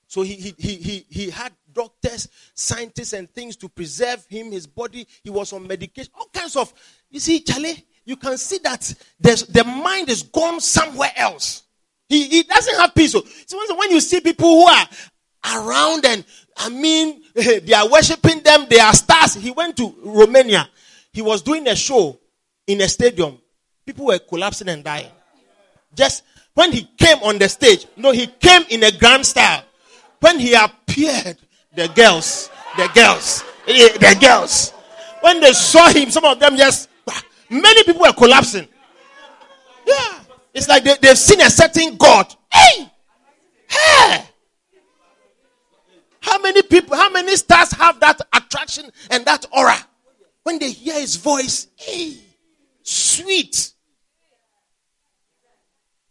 So he, he, he, he, he had doctors, scientists, and things to preserve him, his body. He was on medication, all kinds of. You see, Charlie, you can see that the mind is gone somewhere else. He, he doesn't have peace. So when you see people who are around and, I mean, they are worshiping them, they are stars. He went to Romania he was doing a show in a stadium. People were collapsing and dying. Just when he came on the stage, no, he came in a grand style. When he appeared, the girls, the girls, the girls, when they saw him, some of them just, ah, many people were collapsing. Yeah. It's like they, they've seen a certain God. Hey! Hey! How many people, how many stars have that attraction and that aura? When they hear his voice, hey, sweet.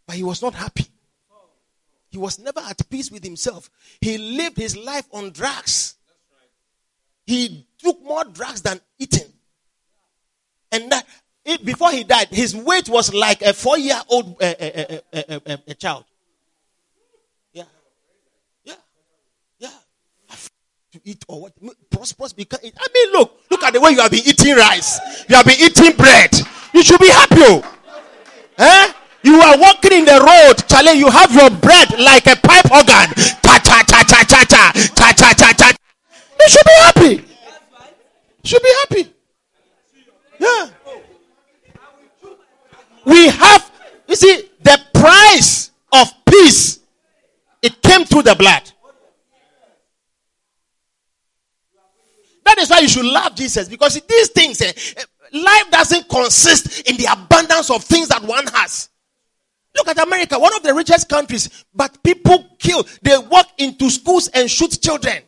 But he was not happy. He was never at peace with himself. He lived his life on drugs. He took more drugs than eating. And that it, before he died, his weight was like a four year old uh, uh, uh, child. Yeah, yeah, yeah. To eat or what? Prosperous because it, I mean, look, look at the way you have been eating rice. You have been eating bread. You should be happy. Oh. Eh? You are walking in the road, Charlie. You have your bread like a pipe organ. Cha cha cha cha cha cha cha cha cha cha. You should be happy. Should be happy. Yeah. We have, you see, the price of peace. It came through the blood. That is why you should love Jesus because these things, eh, eh, life doesn't consist in the abundance of things that one has. Look at America, one of the richest countries, but people kill. They walk into schools and shoot children.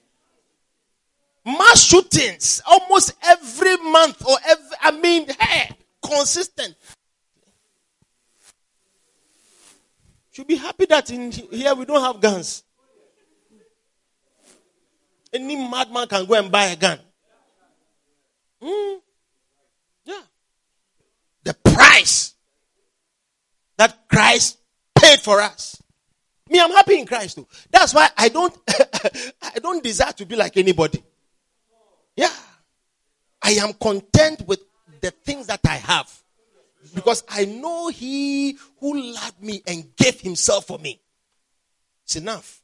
Mass shootings almost every month or every, I mean, hey, consistent. Should be happy that in here we don't have guns. Any madman can go and buy a gun. Mm. Yeah. The price that Christ paid for us. Me, I'm happy in Christ too. That's why I don't I don't desire to be like anybody. Yeah. I am content with the things that I have. Because I know he who loved me and gave himself for me. It's enough.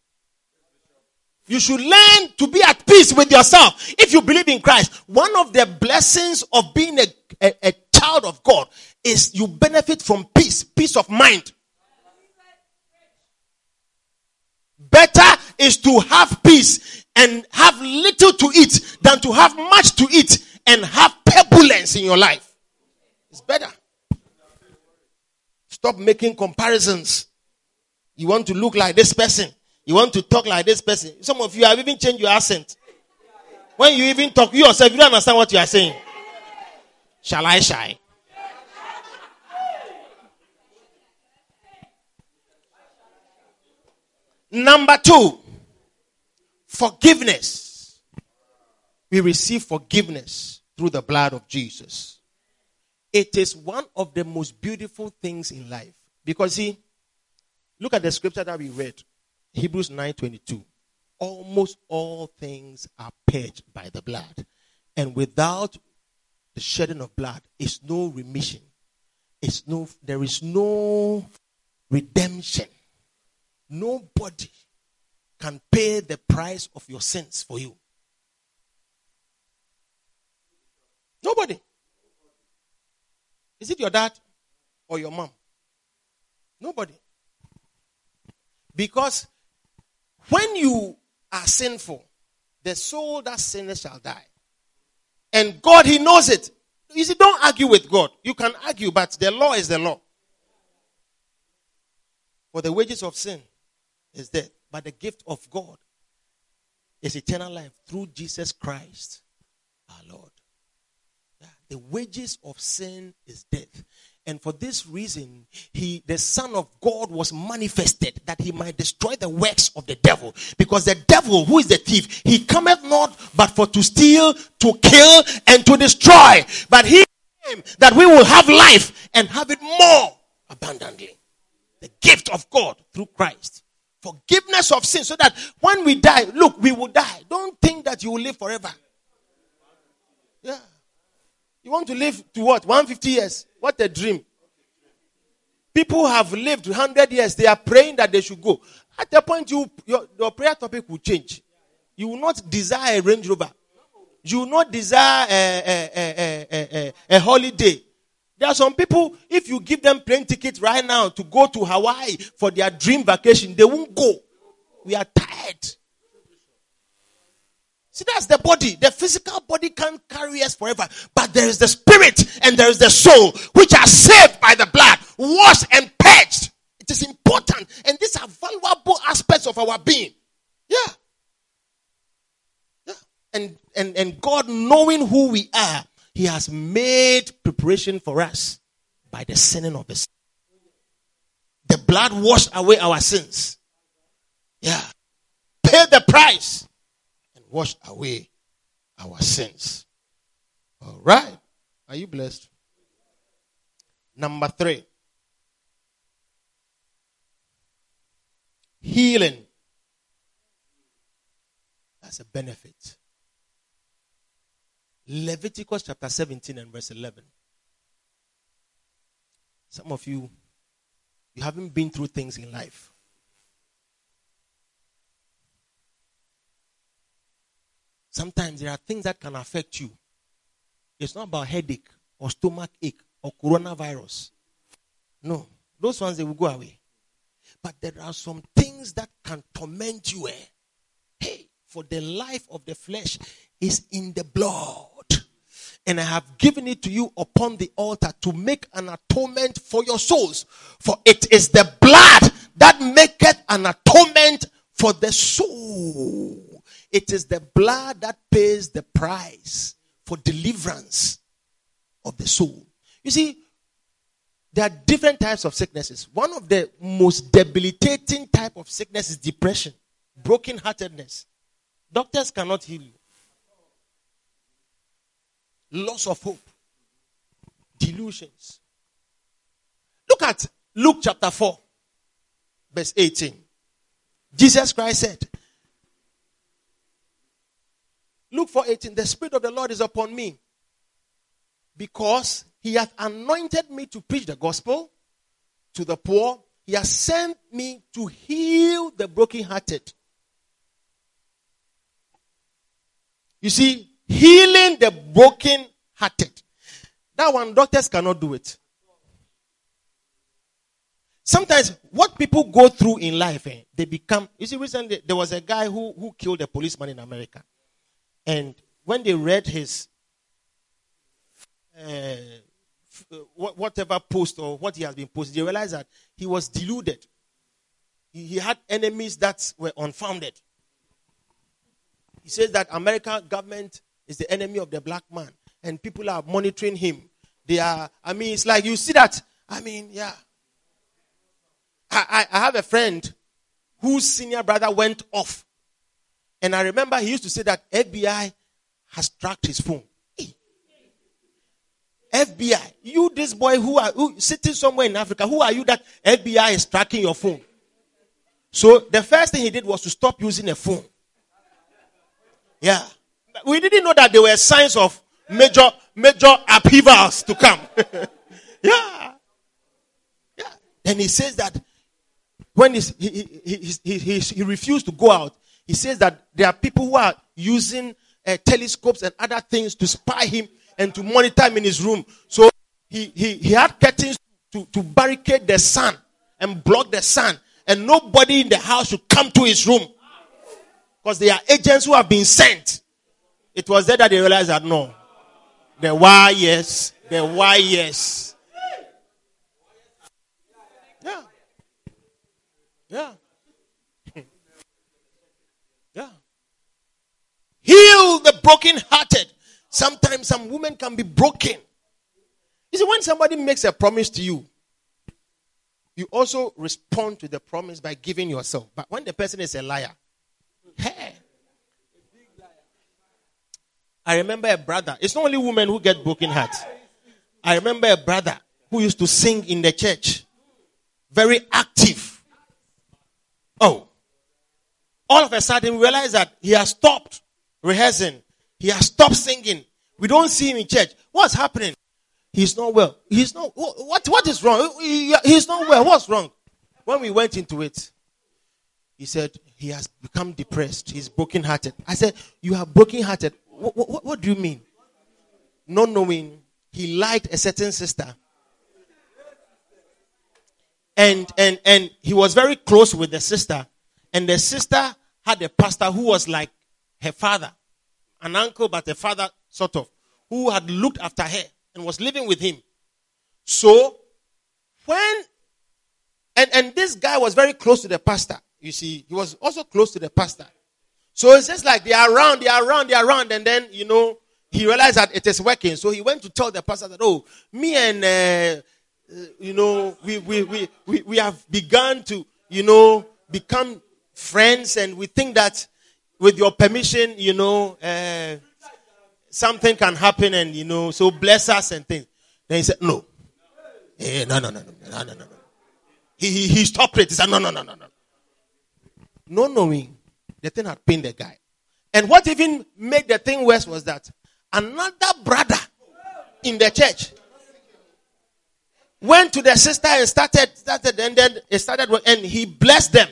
You should learn to be at peace with yourself. If you believe in Christ, one of the blessings of being a, a, a child of God is you benefit from peace, peace of mind. Better is to have peace and have little to eat than to have much to eat and have turbulence in your life. It's better. Stop making comparisons. You want to look like this person. You want to talk like this person. Some of you have even changed your accent. When you even talk, you yourself, you don't understand what you are saying. Shall I shy? Number two, forgiveness. We receive forgiveness through the blood of Jesus. It is one of the most beautiful things in life. Because, see, look at the scripture that we read. Hebrews 9:22. Almost all things are purged by the blood. And without the shedding of blood is no remission. It's no there is no redemption. Nobody can pay the price of your sins for you. Nobody. Is it your dad or your mom? Nobody. Because when you are sinful, the soul that sinners shall die. And God, He knows it. You see, don't argue with God. You can argue, but the law is the law. For the wages of sin is death. But the gift of God is eternal life through Jesus Christ our Lord. The wages of sin is death. And for this reason, he, the Son of God, was manifested that he might destroy the works of the devil. Because the devil, who is the thief, he cometh not but for to steal, to kill, and to destroy. But he came that we will have life and have it more abundantly. The gift of God through Christ. Forgiveness of sin, so that when we die, look, we will die. Don't think that you will live forever. Yeah. You want to live to what? 150 years? What a dream. People have lived 100 years. They are praying that they should go. At the point, you, your, your prayer topic will change. You will not desire a Range Rover. You will not desire a, a, a, a holiday. There are some people, if you give them plane tickets right now to go to Hawaii for their dream vacation, they won't go. We are tired. See, that's the body. The physical body can't carry us forever. But there is the spirit and there is the soul, which are saved by the blood, washed and purged. It is important. And these are valuable aspects of our being. Yeah. Yeah. And, and, and God, knowing who we are, He has made preparation for us by the sending of His. The blood washed away our sins. Yeah. Pay the price wash away our sins. All right. Are you blessed? Number three healing. That's a benefit. Leviticus chapter 17 and verse 11. Some of you, you haven't been through things in life. Sometimes there are things that can affect you. It's not about headache or stomach ache or coronavirus. No, those ones they will go away. But there are some things that can torment you. Eh? Hey, for the life of the flesh is in the blood. And I have given it to you upon the altar to make an atonement for your souls. For it is the blood that maketh an atonement for the soul. It is the blood that pays the price for deliverance of the soul. You see, there are different types of sicknesses. One of the most debilitating type of sickness is depression, brokenheartedness. Doctors cannot heal you. Loss of hope, delusions. Look at Luke chapter 4, verse 18. Jesus Christ said, Luke 4 18, the Spirit of the Lord is upon me because he hath anointed me to preach the gospel to the poor. He has sent me to heal the brokenhearted. You see, healing the brokenhearted. That one, doctors cannot do it. Sometimes what people go through in life, eh, they become. You see, recently there was a guy who, who killed a policeman in America. And when they read his uh, whatever post or what he has been posting, they realized that he was deluded. He, he had enemies that were unfounded. He says that American government is the enemy of the black man, and people are monitoring him. They are. I mean, it's like you see that. I mean, yeah. I, I, I have a friend whose senior brother went off and I remember he used to say that FBI has tracked his phone. FBI, you this boy who are who, sitting somewhere in Africa, who are you that FBI is tracking your phone? So the first thing he did was to stop using a phone. Yeah. We didn't know that there were signs of major major upheavals to come. yeah. Yeah. And he says that when he, he, he, he, he refused to go out, he says that there are people who are using uh, telescopes and other things to spy him and to monitor him in his room. So he, he, he had curtains to, to barricade the sun and block the sun. And nobody in the house should come to his room. Because they are agents who have been sent. It was there that they realized that no. The why yes. The why yes. Yeah. Yeah. Broken hearted. Sometimes some women can be broken. You see, when somebody makes a promise to you, you also respond to the promise by giving yourself. But when the person is a liar, hey. I remember a brother. It's not only women who get broken hearts. I remember a brother who used to sing in the church. Very active. Oh. All of a sudden, we realize that he has stopped rehearsing. He has stopped singing. We don't see him in church. What's happening? He's not well. He's not. What, what is wrong? He's not well. What's wrong? When we went into it, he said he has become depressed. He's brokenhearted. I said, You are brokenhearted. What, what, what do you mean? Not knowing he liked a certain sister. And, and, and he was very close with the sister. And the sister had a pastor who was like her father, an uncle, but a father, sort of, who had looked after her and was living with him. So, when, and, and this guy was very close to the pastor. You see, he was also close to the pastor. So it's just like they are around, they are around, they are around, and then, you know, he realized that it is working. So he went to tell the pastor that, oh, me and, uh, uh, you know, we, we, we, we, we have begun to, you know, become friends, and we think that with your permission, you know, uh, something can happen and, you know, so bless us and things. Then he said, no. Eh, no, no, no, no, no, no, no. He, he, he stopped it. He said, no, no, no, no, no. No knowing, the thing had pained the guy. And what even made the thing worse was that another brother in the church went to the sister and started, started, and then it started, and he blessed them.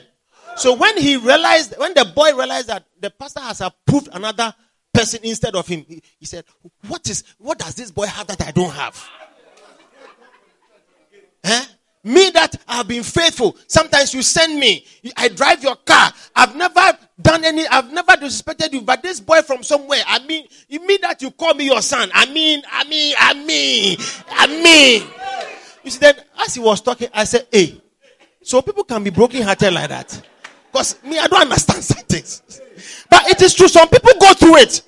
So when he realized, when the boy realized that the pastor has approved another person instead of him. He, he said, What is what does this boy have that I don't have? eh? Me that I've been faithful. Sometimes you send me. I drive your car. I've never done any, I've never disrespected you. But this boy from somewhere, I mean, you mean that you call me your son. I mean, I mean, I mean, I mean. You see, then as he was talking, I said, Hey, so people can be broken hearted like that. Because me, I don't understand some things. But it is true. Some people go through it.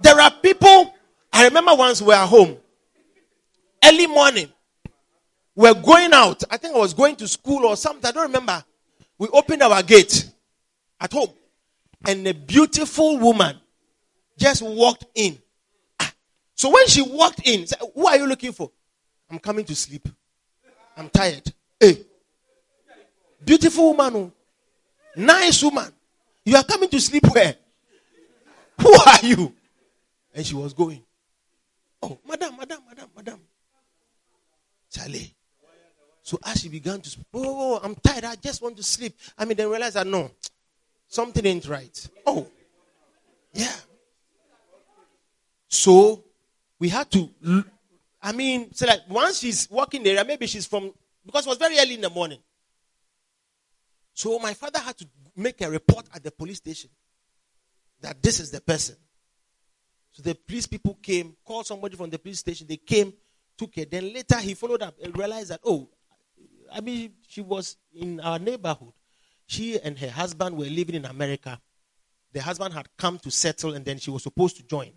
There are people, I remember once we were home, early morning, we're going out. I think I was going to school or something. I don't remember. We opened our gate at home, and a beautiful woman just walked in. Ah. So when she walked in, said, Who are you looking for? I'm coming to sleep. I'm tired. Hey. Beautiful woman. Oh. Nice woman. You are coming to sleep where? Who are you? And she was going. Oh, madam, madam, madam, madam. Charlie. So as she began to speak, oh, oh, oh, I'm tired. I just want to sleep. I mean, then realize that no, something ain't right. Oh, yeah. So we had to, I mean, so like once she's walking there, maybe she's from, because it was very early in the morning. So my father had to make a report at the police station that this is the person. So the police people came, called somebody from the police station. They came, took it. Then later he followed up and realized that, oh, I mean, she was in our neighborhood. She and her husband were living in America. The husband had come to settle and then she was supposed to join.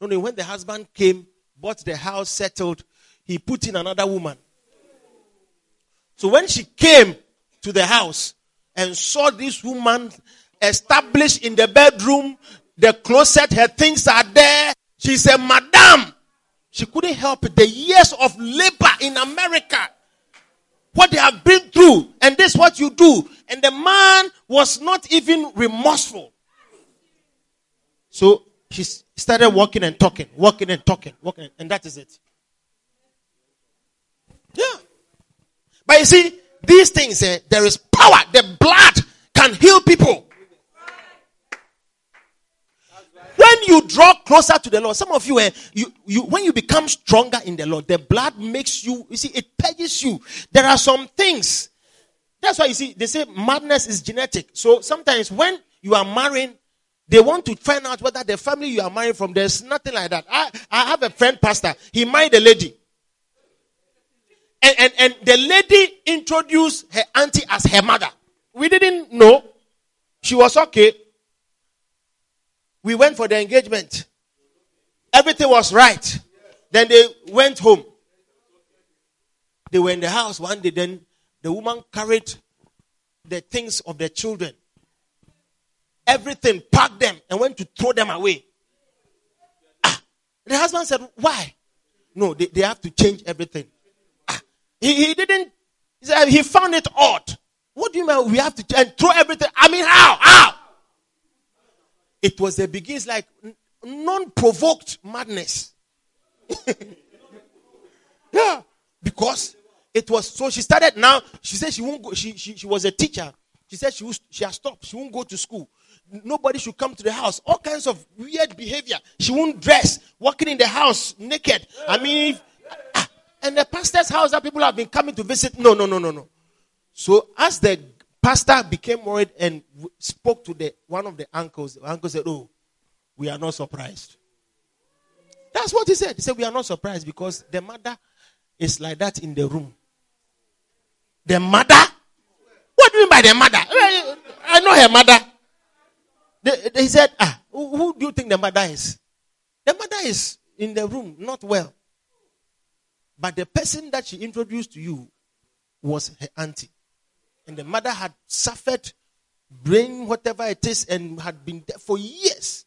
No, when the husband came, bought the house, settled, he put in another woman. So when she came to the house, and saw this woman established in the bedroom, the closet, her things are there. She said, Madam, she couldn't help it. The years of labor in America, what they have been through, and this what you do. And the man was not even remorseful. So she started walking and talking, walking and talking, walking, and that is it. Yeah. But you see, these things, eh, there is power. The blood can heal people. When you draw closer to the Lord, some of you, eh, you, you, when you become stronger in the Lord, the blood makes you, you see, it purges you. There are some things. That's why you see, they say madness is genetic. So sometimes when you are marrying, they want to find out whether the family you are marrying from, there's nothing like that. I, I have a friend pastor. He married a lady. And, and, and the lady introduced her auntie as her mother. We didn't know. She was okay. We went for the engagement. Everything was right. Then they went home. They were in the house one day. Then the woman carried the things of the children, everything, packed them, and went to throw them away. Ah, the husband said, Why? No, they, they have to change everything. He, he didn't, he said, he found it odd. What do you mean we have to and throw everything? I mean, how? How? It was the beginnings like non provoked madness. yeah, because it was so she started now. She said she won't go. She, she, she was a teacher. She said she, was, she has stopped. She won't go to school. Nobody should come to the house. All kinds of weird behavior. She won't dress. Walking in the house naked. I mean, if, ah, and the pastor's house that people have been coming to visit. No, no, no, no, no. So as the pastor became worried and spoke to the one of the uncles, the uncle said, "Oh, we are not surprised." That's what he said. He said, "We are not surprised because the mother is like that in the room." The mother? What do you mean by the mother? I know her mother. They, they said, ah, who, who do you think the mother is? The mother is in the room, not well. But the person that she introduced to you was her auntie. And the mother had suffered brain, whatever it is, and had been there for years.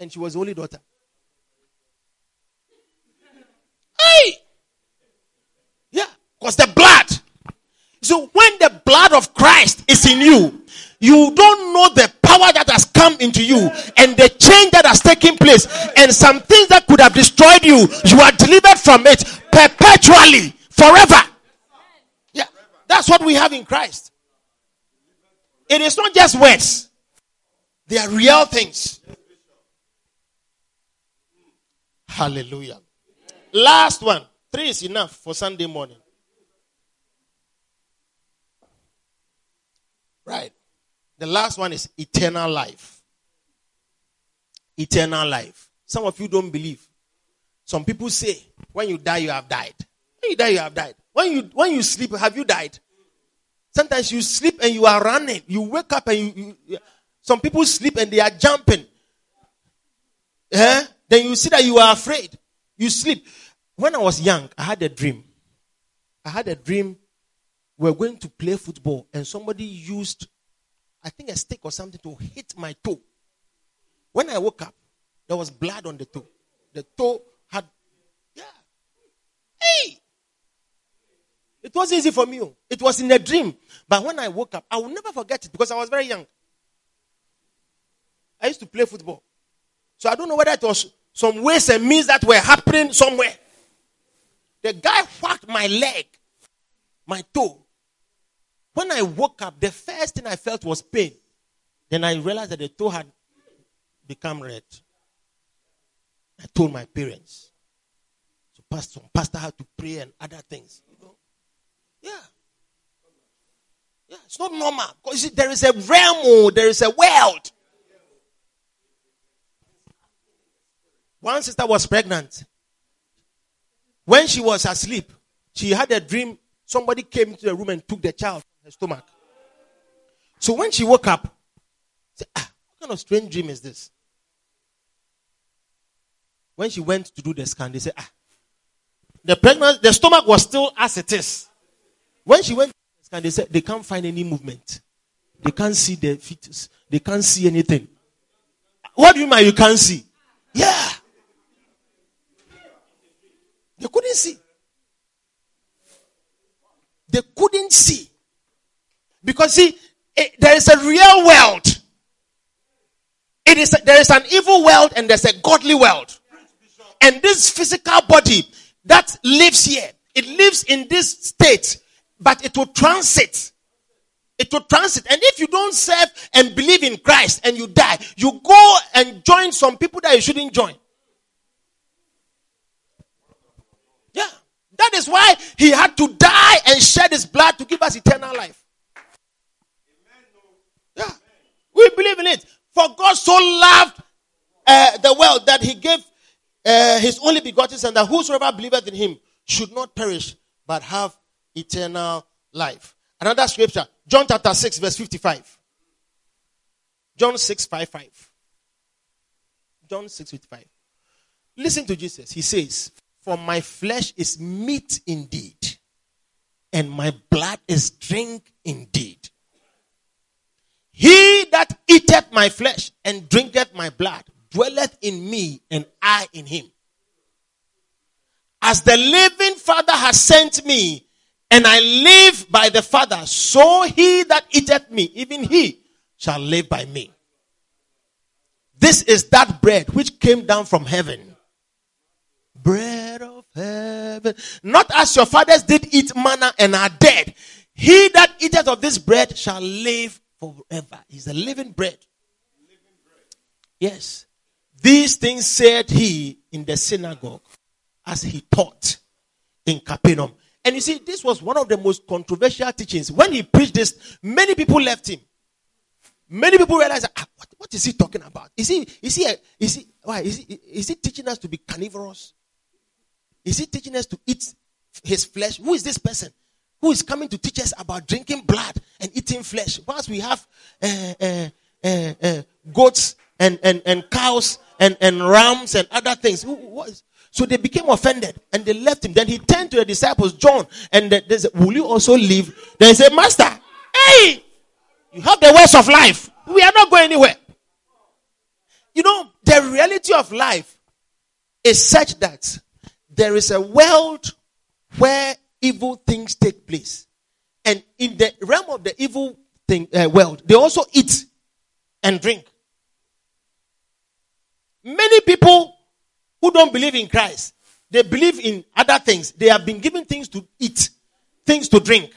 And she was the only daughter. Hey! Yeah, because the blood. So when the blood of Christ is in you, you don't know the power that has come into you and the change that has taken place and some things that could have destroyed you, you are delivered from it perpetually, forever. Yeah, that's what we have in Christ. It is not just words, they are real things. Hallelujah. Last one. Three is enough for Sunday morning. Right. The last one is eternal life. Eternal life. Some of you don't believe. Some people say, when you die, you have died. When you die, you have died. When you when you sleep, have you died? Sometimes you sleep and you are running. You wake up and you, you some people sleep and they are jumping. Eh? Then you see that you are afraid. You sleep. When I was young, I had a dream. I had a dream were going to play football and somebody used, I think, a stick or something to hit my toe. When I woke up, there was blood on the toe. The toe had, yeah. Hey! It was easy for me. Oh. It was in a dream. But when I woke up, I will never forget it because I was very young. I used to play football. So I don't know whether it was some ways and means that were happening somewhere. The guy whacked my leg, my toe, when I woke up, the first thing I felt was pain. Then I realized that the toe had become red. I told my parents. So pastor, pastor had to pray and other things. Yeah. Yeah, it's not normal. Because there is a realm, oh, there is a world. One sister was pregnant. When she was asleep, she had a dream. Somebody came into the room and took the child her stomach. So when she woke up, said, ah, what kind of strange dream is this? When she went to do the scan, they said, ah, the pregnancy, the stomach was still as it is. When she went to the scan, they said they can't find any movement. They can't see the fetus. They can't see anything. What do you mean you can't see? Yeah. They couldn't see. They couldn't see. Because see, it, there is a real world. It is there is an evil world and there's a godly world. And this physical body that lives here, it lives in this state, but it will transit. It will transit. And if you don't serve and believe in Christ and you die, you go and join some people that you shouldn't join. Yeah. That is why he had to die and shed his blood to give us eternal life. Yeah. We believe in it. For God so loved uh, the world that he gave uh, his only begotten son that whosoever believeth in him should not perish but have eternal life. Another scripture, John chapter 6, verse 55. John 6, 5, 5. John 6 55. Listen to Jesus. He says, For my flesh is meat indeed, and my blood is drink indeed. He that eateth my flesh and drinketh my blood dwelleth in me, and I in him. As the living Father has sent me, and I live by the Father, so he that eateth me, even he, shall live by me. This is that bread which came down from heaven. Bread of heaven. Not as your fathers did eat manna and are dead. He that eateth of this bread shall live forever. He's the living bread. Yes. These things said he in the synagogue as he taught in Capernaum. And you see, this was one of the most controversial teachings. When he preached this, many people left him. Many people realized, ah, what, what is he talking about? Is he, is he, is he, why, is he, is he teaching us to be carnivorous? Is he teaching us to eat his flesh? Who is this person? Who is coming to teach us about drinking blood and eating flesh? Whilst we have uh, uh, uh, goats and, and, and cows and, and rams and other things. So they became offended and they left him. Then he turned to the disciples, John, and they said, Will you also leave? Then he said, Master, hey, you have the words of life. We are not going anywhere. You know, the reality of life is such that there is a world where evil things take place. And in the realm of the evil thing, uh, world, they also eat and drink. Many people who don't believe in Christ, they believe in other things. They have been given things to eat, things to drink.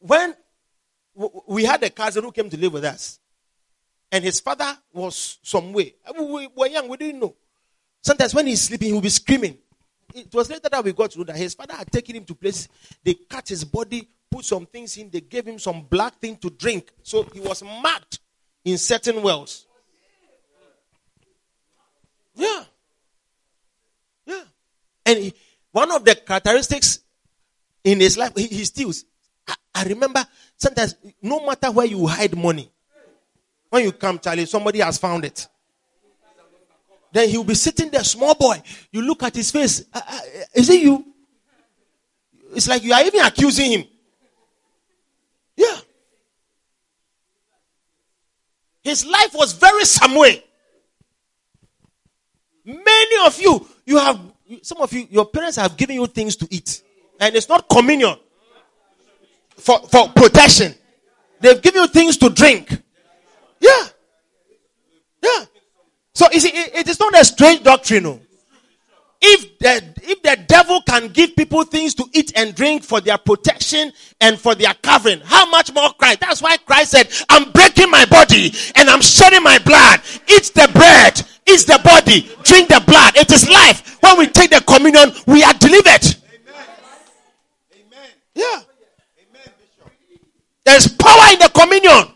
When we had a cousin who came to live with us, and his father was some way. We were young, we didn't know. Sometimes when he's sleeping, he'll be screaming. It was later that we got to know that his father had taken him to place. They cut his body, put some things in, they gave him some black thing to drink. So he was marked in certain wells. Yeah. Yeah. And he, one of the characteristics in his life, he, he steals. I, I, remember sometimes, no matter where you hide money, when you come, Charlie, somebody has found it. Then he'll be sitting there, small boy. You look at his face. Uh, uh, is it you? It's like you are even accusing him. Yeah. His life was very some way. Many of you, you have, some of you, your parents have given you things to eat. And it's not communion for, for protection. They've given you things to drink. Yeah. Yeah. So you see, it, it is not a strange doctrine. No. If the, if the devil can give people things to eat and drink for their protection and for their covering, how much more Christ? That's why Christ said, I'm breaking my body and I'm shedding my blood. Eat the bread, eat the body, drink the blood. It is life. When we take the communion, we are delivered. Amen. Amen. Yeah. Amen, There's power in the communion.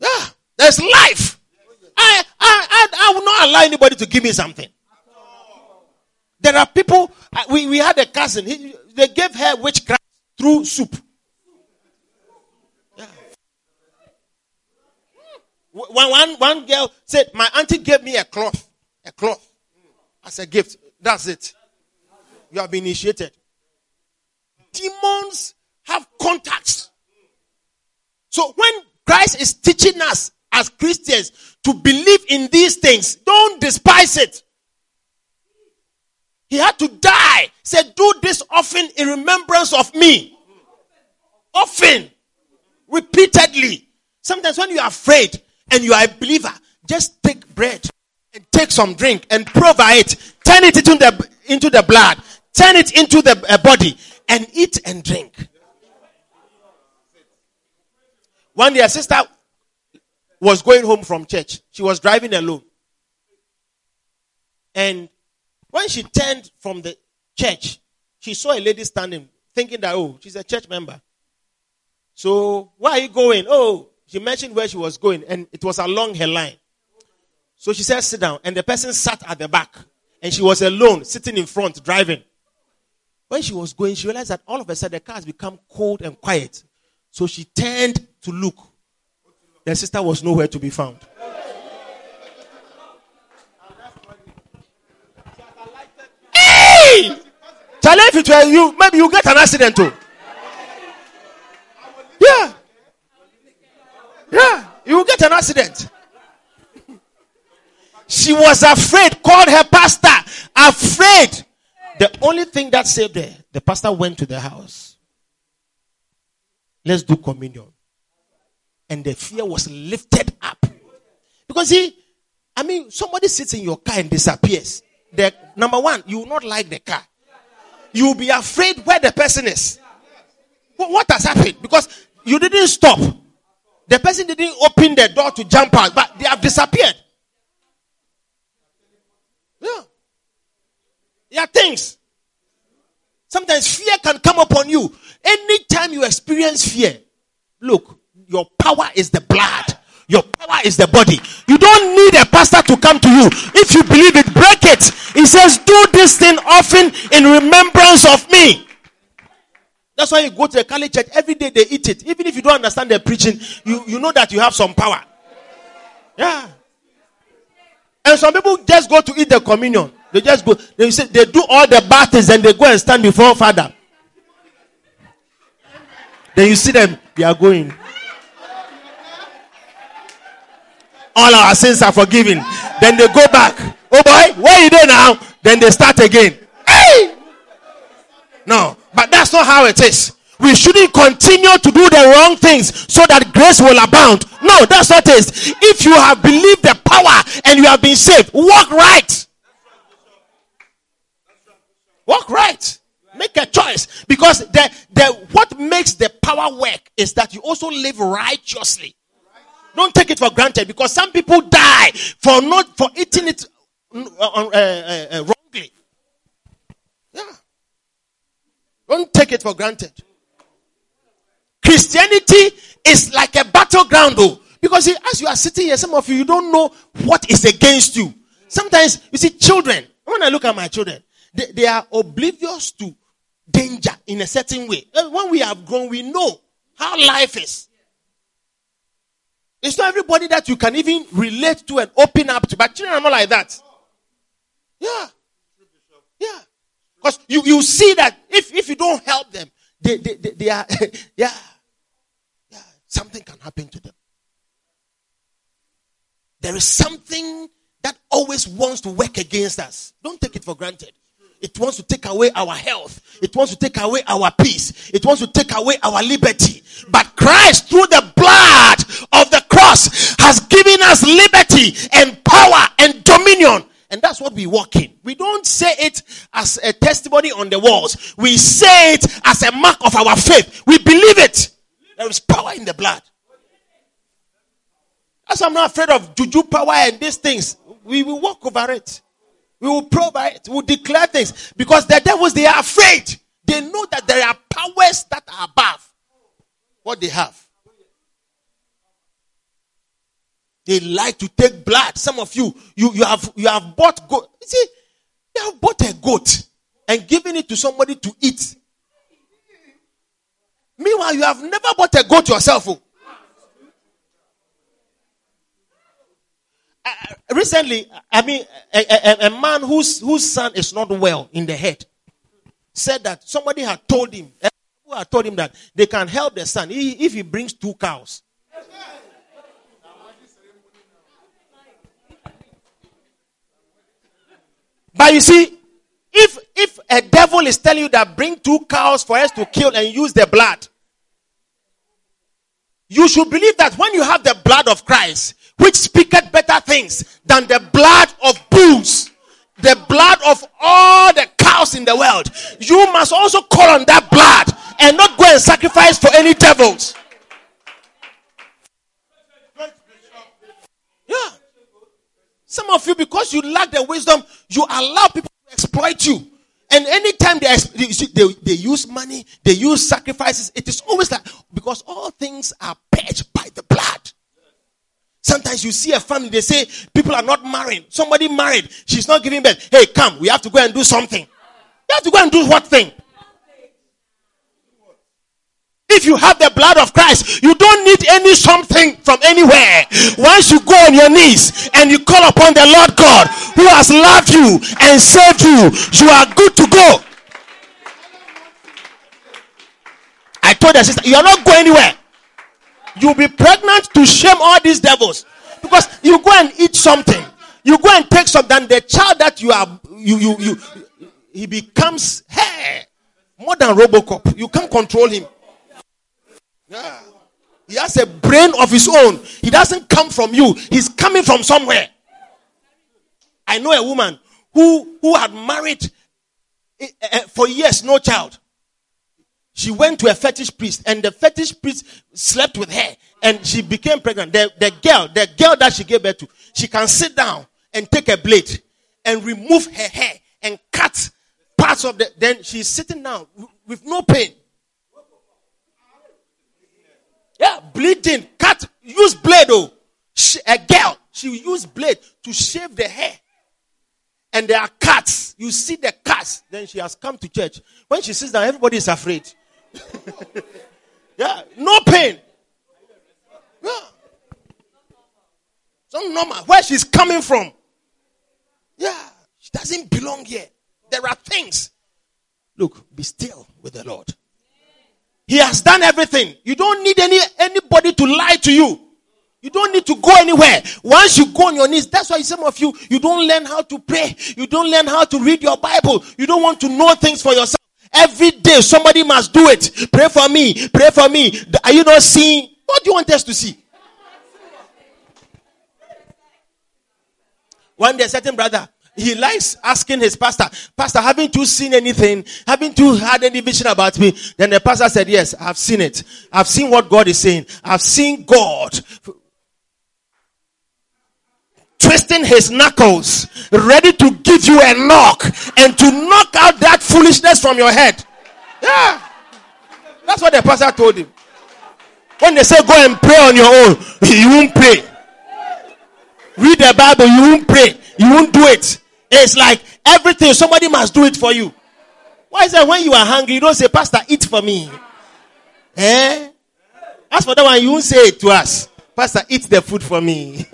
Yeah. There's life. I, I, I, I will not allow anybody to give me something. There are people, we, we had a cousin, he, they gave her witchcraft through soup. Yeah. One, one, one girl said, My auntie gave me a cloth, a cloth as a gift. That's it. You have been initiated. Demons have contacts. So when Christ is teaching us as Christians to believe in these things, don't despise it. He had to die. Said, do this often in remembrance of me. Often. Repeatedly. Sometimes when you are afraid and you are a believer, just take bread and take some drink and provide it. Turn it into the, into the blood. Turn it into the uh, body and eat and drink. One day a sister was going home from church. She was driving alone. And when she turned from the church, she saw a lady standing, thinking that, oh, she's a church member. So, where are you going? Oh, she mentioned where she was going, and it was along her line. So she said, sit down. And the person sat at the back. And she was alone, sitting in front, driving. When she was going, she realized that all of a sudden the car has become cold and quiet. So she turned to look. The sister was nowhere to be found. Hey! Challenge it were you, maybe you get an accident too. Yeah. Yeah. You get an accident. She was afraid, called her pastor, afraid. The only thing that saved her, the pastor went to the house. Let's do communion. And the fear was lifted up. Because see, I mean, somebody sits in your car and disappears. The number one, you will not like the car. You will be afraid where the person is. What has happened? Because you didn't stop. The person didn't open the door to jump out, but they have disappeared. Yeah. There things. Sometimes fear can come upon you. Anytime you experience fear, look, your power is the blood. Your power is the body. You don't need a pastor to come to you. If you believe it, break it. He says, Do this thing often in remembrance of me. That's why you go to a Catholic church every day they eat it. Even if you don't understand their preaching, you, you know that you have some power. Yeah. And some people just go to eat the communion. They just go, they say they do all the battles and they go and stand before Father. Then you see them, they are going. All our sins are forgiven. Then they go back. Oh boy, are you there now? Then they start again. Hey! No, but that's not how it is. We shouldn't continue to do the wrong things so that grace will abound. No, that's not it. If you have believed the power and you have been saved, walk right. Walk right. Make a choice. Because the, the what makes the power work is that you also live righteously. Don't take it for granted because some people die for not for eating it uh, uh, uh, uh wrongly. Yeah. Don't take it for granted. Christianity is like a battleground though. Because as you are sitting here, some of you, you don't know what is against you. Sometimes, you see, children, when I look at my children, they, they are oblivious to danger in a certain way. When we have grown, we know how life is. It's not everybody that you can even relate to and open up to, but children are not like that. Yeah. Yeah. Because you, you see that if, if you don't help them, they, they, they, they are, yeah, yeah, something can happen to them. There is something that always wants to work against us. Don't take it for granted. It wants to take away our health. It wants to take away our peace. It wants to take away our liberty. But Christ, through the blood of the cross, has given us liberty and power and dominion. And that's what we walk in. We don't say it as a testimony on the walls. We say it as a mark of our faith. We believe it. There is power in the blood. As I'm not afraid of juju power and these things, we will walk over it. We will provide, we will declare things because the devils they are afraid. They know that there are powers that are above what they have. They like to take blood. Some of you, you, you have you have bought goat. You see, you have bought a goat and given it to somebody to eat. Meanwhile, you have never bought a goat yourself. Oh. Uh, recently, I mean, a, a, a, man whose, whose son is not well in the head said that somebody had told him, who had told him that they can help the son if he brings two cows. But you see, if if a devil is telling you that bring two cows for us to kill and use the blood, you should believe that when you have the blood of Christ, which speaketh better things than the blood of bulls, the blood of all the cows in the world. You must also call on that blood and not go and sacrifice for any devils. Yeah. Some of you, because you lack the wisdom, you allow people to exploit you. And anytime they, they, they use money, they use sacrifices, it is always like, because all things are purged by the blood. Sometimes you see a family, they say people are not marrying. Somebody married, she's not giving birth. Hey, come, we have to go and do something. You have to go and do what thing? If you have the blood of Christ, you don't need any something from anywhere. Once you go on your knees and you call upon the Lord God who has loved you and saved you, you are good to go. I told the sister, you are not going anywhere. You'll be pregnant to shame all these devils. Because you go and eat something, you go and take something, the child that you are, you, you, you, he becomes more than Robocop. You can't control him. Yeah. He has a brain of his own. He doesn't come from you. He's coming from somewhere. I know a woman who, who had married eh, eh, for years, no child. She went to a fetish priest and the fetish priest slept with her and she became pregnant. The, the girl, the girl that she gave birth to, she can sit down and take a blade and remove her hair and cut parts of the, then she's sitting down with no pain. Yeah, bleeding, cut, use blade oh. She, a girl, she used blade to shave the hair. And there are cuts. You see the cuts. Then she has come to church. When she sits down, everybody is afraid. yeah, no pain. Yeah. So normal. Where she's coming from. Yeah, she doesn't belong here. There are things. Look, be still with the Lord. He has done everything. You don't need any anybody to lie to you. You don't need to go anywhere. Once you go on your knees, that's why some of you you don't learn how to pray. You don't learn how to read your Bible. You don't want to know things for yourself. Every day, somebody must do it. Pray for me. Pray for me. Are you not seeing? What do you want us to see? One day, certain brother, he likes asking his pastor, Pastor, haven't you seen anything? Haven't you had any vision about me? Then the pastor said, Yes, I've seen it. I've seen what God is saying. I've seen God twisting his knuckles, ready to give you a knock and to knock out that foolishness from your head. Yeah. That's what the pastor told him. When they say go and pray on your own, you won't pray. Read the Bible, you won't pray. You won't do it. It's like everything, somebody must do it for you. Why is that when you are hungry, you don't say, Pastor, eat for me? Eh? As for that one, you won't say it to us. Pastor, eat the food for me.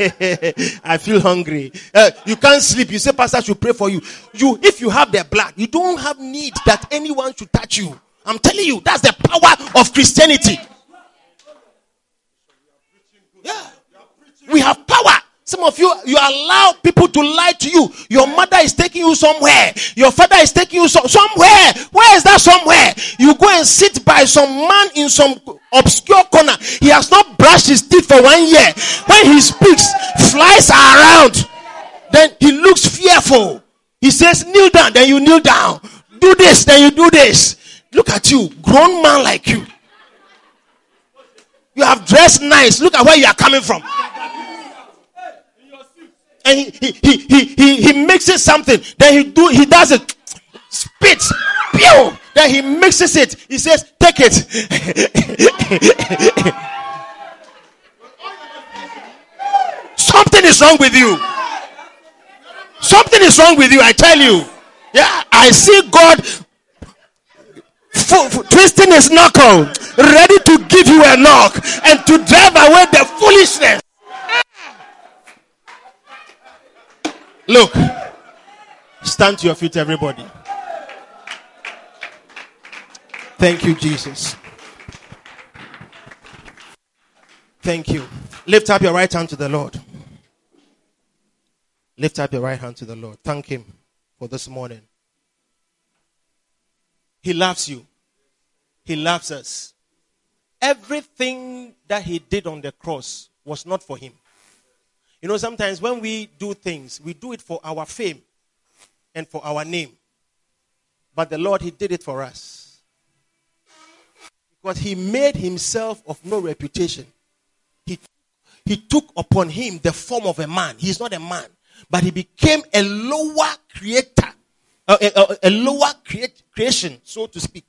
I feel hungry. Uh, you can't sleep. You say, Pastor should pray for you. You, if you have the blood, you don't have need that anyone should touch you. I'm telling you, that's the power of Christianity. Yeah. We have power. Some of you, you allow people to lie to you. Your mother is taking you somewhere. Your father is taking you so- somewhere. Where is that somewhere? You go and sit by some man in some obscure corner. He has not brushed his teeth for one year. When he speaks, flies are around. Then he looks fearful. He says, kneel down. Then you kneel down. Do this. Then you do this. Look at you, grown man like you. You have dressed nice. Look at where you are coming from and he, he, he, he, he mixes something. Then he do he does it. Spits. Pew! Then he mixes it. He says, take it. Something is wrong with you. Something is wrong with you, I tell you. Yeah, I see God f- f- twisting his knuckle, ready to give you a knock and to drive away the foolishness. Look, stand to your feet, everybody. Thank you, Jesus. Thank you. Lift up your right hand to the Lord. Lift up your right hand to the Lord. Thank Him for this morning. He loves you, He loves us. Everything that He did on the cross was not for Him. You know, sometimes when we do things, we do it for our fame and for our name. But the Lord, He did it for us. Because He made Himself of no reputation. He, he took upon Him the form of a man. He's not a man, but He became a lower creator, uh, a, a, a lower create, creation, so to speak,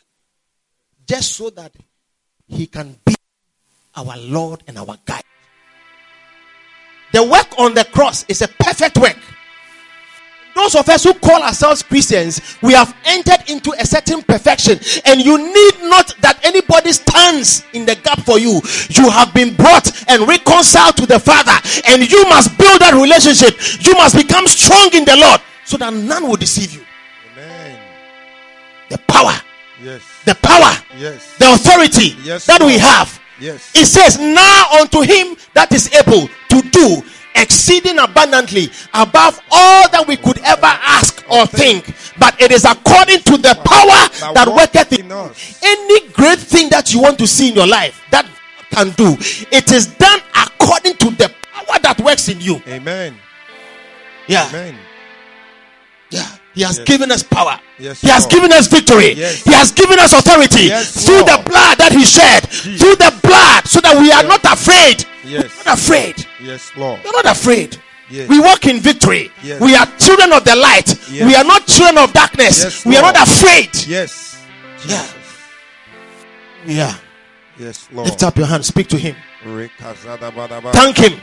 just so that He can be our Lord and our guide. The work on the cross is a perfect work. those of us who call ourselves Christians, we have entered into a certain perfection, and you need not that anybody stands in the gap for you. You have been brought and reconciled to the Father, and you must build that relationship. You must become strong in the Lord so that none will deceive you. Amen. The power, Yes. the power, Yes. the authority Yes, that we have. Yes. It says, Now unto him that is able to do exceeding abundantly above all that we could ever ask or think. But it is according to the power that worketh in us. any great thing that you want to see in your life that can do. It is done according to the power that works in you. Amen. Yeah. Amen. Yeah. He has Yes. given us power. Yes, he has Lord. given us victory. Yes. He has given us authority through Lord. the blood that he shed. Through the blood, so that we are not afraid. Yes. We're not afraid. Yes, Lord. We're not afraid. We walk in victory. We are children of the light. We are not children of darkness. We are not afraid. Yes. Yeah. Yeah. Yes, Lord. Lift up your hand. Speak to him. Rekazadabadaba. Thank him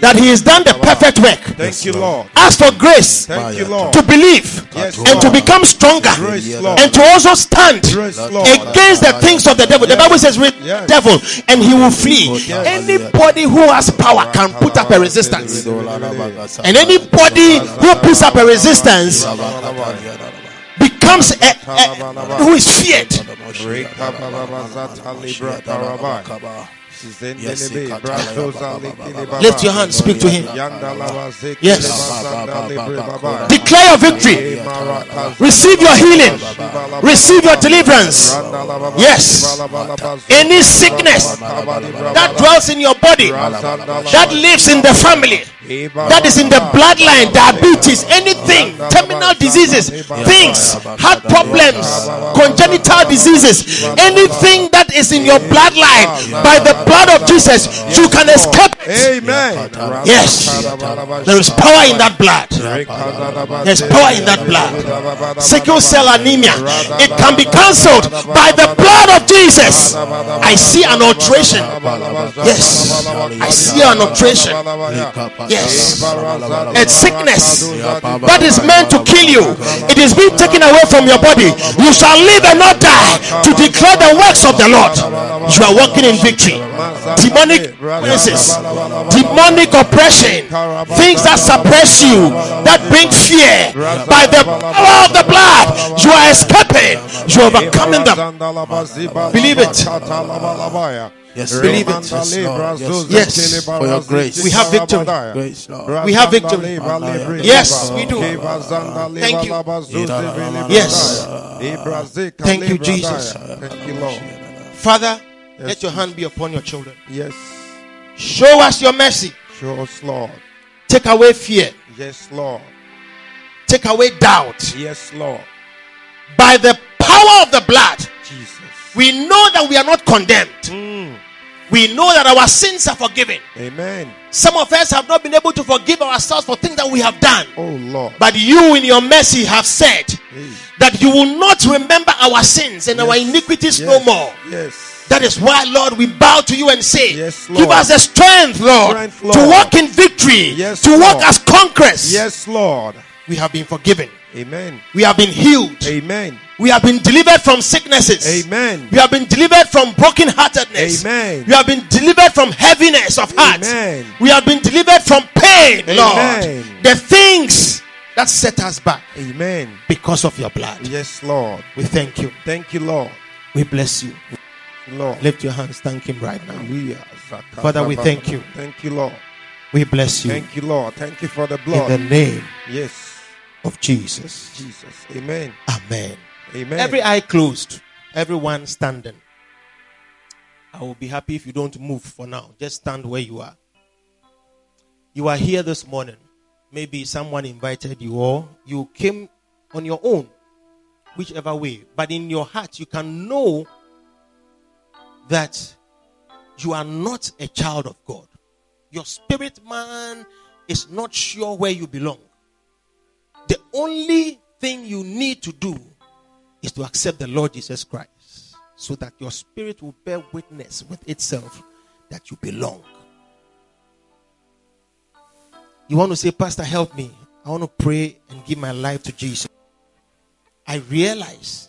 that he has done the perfect work. Thank you, Lord. Ask for grace Thank you, Lord. to believe Yes, and to become stronger Grace, and to also stand Grace, against the things of the devil. The Bible says, with Yes. devil, and he will flee. Yes. Anybody who has power can put up a resistance. And anybody who puts up a resistance becomes a, a- who is feared. Lift your hand, speak to him. Yes. Declare your victory. Receive your healing. Receive your deliverance. Yes. Any sickness that dwells in your body, that lives in the family, that is in the bloodline, diabetes, anything, terminal diseases, things, heart problems, congenital diseases, anything that is in your bloodline, by the blood of Jesus, you can escape it. Amen. Yes. There is power in that blood. There's power in that blood. Sickle cell anemia. It can be cancelled by the blood of Jesus. I see an alteration. Yes. I see an alteration. Yes. A sickness that is meant to kill you. It is being taken away from your body. You shall live and not die to declare the works of the Lord. You are walking in victory. Demonic influences, demonic oppression, things that suppress you, that bring fear. By the power of the blood, you are escaping. You are overcoming them. Believe it. Yes, Believe it. Yes, Lord. Yes, Yes. For your grace. We have victory. Grace. We have victory. Yes, we do. Thank you. Yes. Thank you, Jesus. Thank you, Lord. Father, Yes, let your hand be upon your children. Yes. Show us your mercy. Show us, Lord. Take away fear. Yes, Lord. Take away doubt. Yes, Lord. By the power of the blood, Jesus. we know that we are not condemned. Mm. We know that our sins are forgiven. Amen. Some of us have not been able to forgive ourselves for things that we have done. Oh, Lord. But you, in your mercy, have said Hey. that you will not remember our sins and our Yes. iniquities no more. Yes. That is why, Lord, we bow to you and say, Yes, Give us the strength, Lord, Strength, to walk in victory, Yes, to walk as conquerors. Yes, Lord. We have been forgiven, Amen. we have been healed, Amen. we have been delivered from sicknesses, Amen. we have been delivered from brokenheartedness, Amen. we have been delivered from heaviness of heart, Amen. we have been delivered from pain, Amen. Lord. The things that set us back Amen. because of your blood. Yes, Lord. We thank you, Thank you, Lord. we bless you. Lord. Lift your hands, thank Him right now. Father, we thank you. Thank you, Lord. We bless you Thank you, Lord. Thank you for the blood. in the name Yes. of Jesus. Jesus. Amen. Amen. Amen. Every eye closed, everyone standing. I will be happy if you don't move for now. Just stand where you are. You are here this morning. Maybe someone invited you, or you came on your own, whichever way. But in your heart, you can know that you are not a child of God. Your spirit man is not sure where you belong. The only thing you need to do is to accept the Lord Jesus Christ so that your spirit will bear witness with itself that you belong. You want to say, Pastor, help me. I want to pray and give my life to Jesus. I realize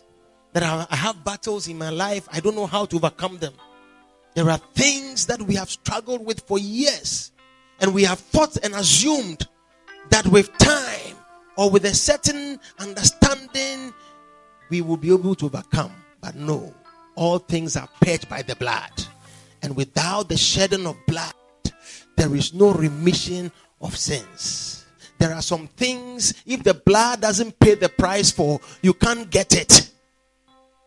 that I have battles in my life. I don't know how to overcome them. There are things that we have struggled with for years, and we have thought and assumed that with time or with a certain understanding, we will be able to overcome. But no, all things are purged by the blood. And without the shedding of blood, there is no remission of sins. There are some things, if the blood doesn't pay the price for, you can't get it.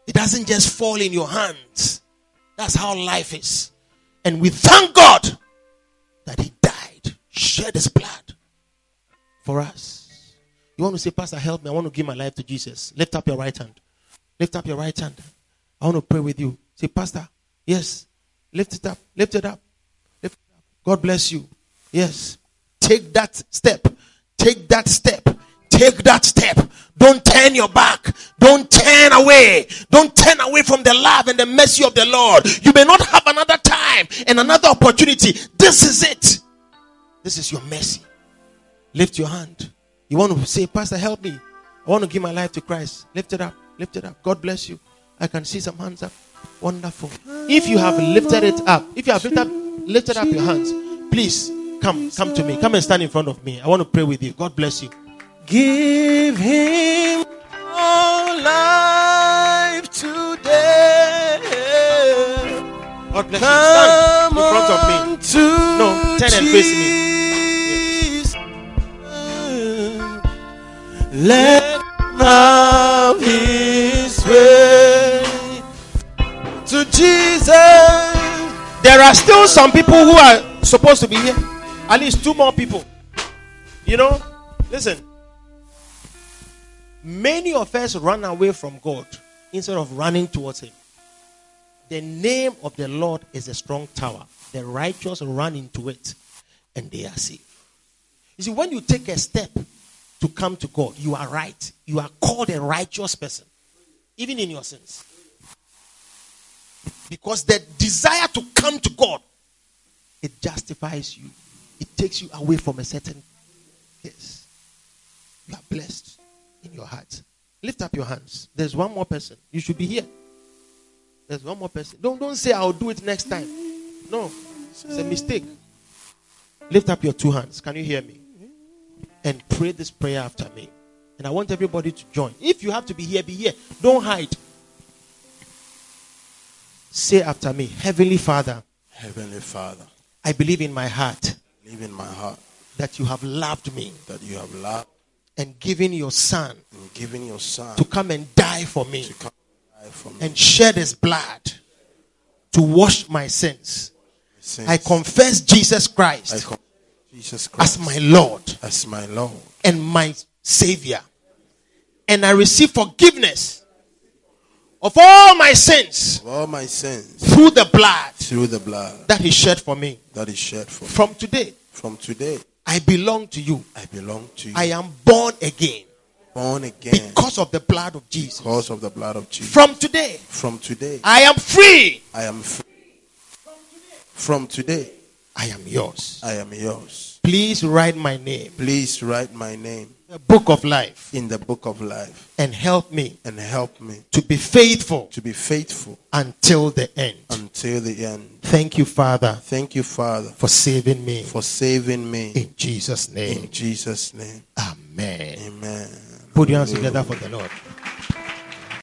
It doesn't just fall in your hands. That's how life is. And we thank God that He died, shed His blood for us. You want to say, Pastor, help me. I want to give my life to Jesus. Lift up your right hand. Lift up your right hand. I want to pray with you. Say, Pastor, yes. Lift it up. Lift it up. Lift it up. God bless you. Yes. Take that step. Take that step. Take that step. Don't turn your back. Don't turn away. Don't turn away from the love and the mercy of the Lord. You may not have another time and another opportunity. This is it. This is your mercy. Lift your hand. You want to say, Pastor, help me. I want to give my life to Christ. Lift it up. Lift it up. God bless you. I can see some hands up. Wonderful. If you have lifted it up, if you have lifted up, lifted up your hands, please come, come to me. Come and stand in front of me. I want to pray with you. God bless you. Give him all life today. God bless you. Stand in front of me. No, turn and face me. Let love his way to Jesus. There are still some people who are supposed to be here. At least two more people. You know, listen. Many of us run away from God instead of running towards Him. The name of the Lord is a strong tower. The righteous run into it and they are saved. You see, when you take a step to come to God, you are right. You are called a righteous person, even in your sins. Because the desire to come to God, it justifies you. It takes you away from a certain yes. You are blessed in your heart. Lift up your hands. There's one more person. You should be here. There's one more person. Don't don't say I'll do it next time. No. It's a mistake. Lift up your two hands. Can you hear me? And pray this prayer after me. And I want everybody to join. If you have to be here, be here. Don't hide. Say after me, Heavenly Father, Heavenly Father, I believe in my heart believe in my heart that you have loved me that you have loved and giving your son and given your Son to come and die for me to come and die for me. and shed his blood to wash my sins. I confess Jesus I Christ confess Jesus Christ as my Lord as my Lord and my Savior. And I receive forgiveness of all my sins of all my sins through the blood through the blood that he shed for me. that He shed for me. From today, From today, I belong to you. I belong to you. I am born again born again because of the blood of Jesus. because of the blood of Jesus. From today, From today, I am free. I am free. From today, I am yours. I am yours. Please write my name, Please write my name the book of life, in the book of life and help me and help me to be faithful to be faithful until the end. until the end. Thank you, Father, Thank you, Father, for saving me. for saving me. In Jesus' name. In Jesus' name. Amen. Amen. Put your hands together for the Lord.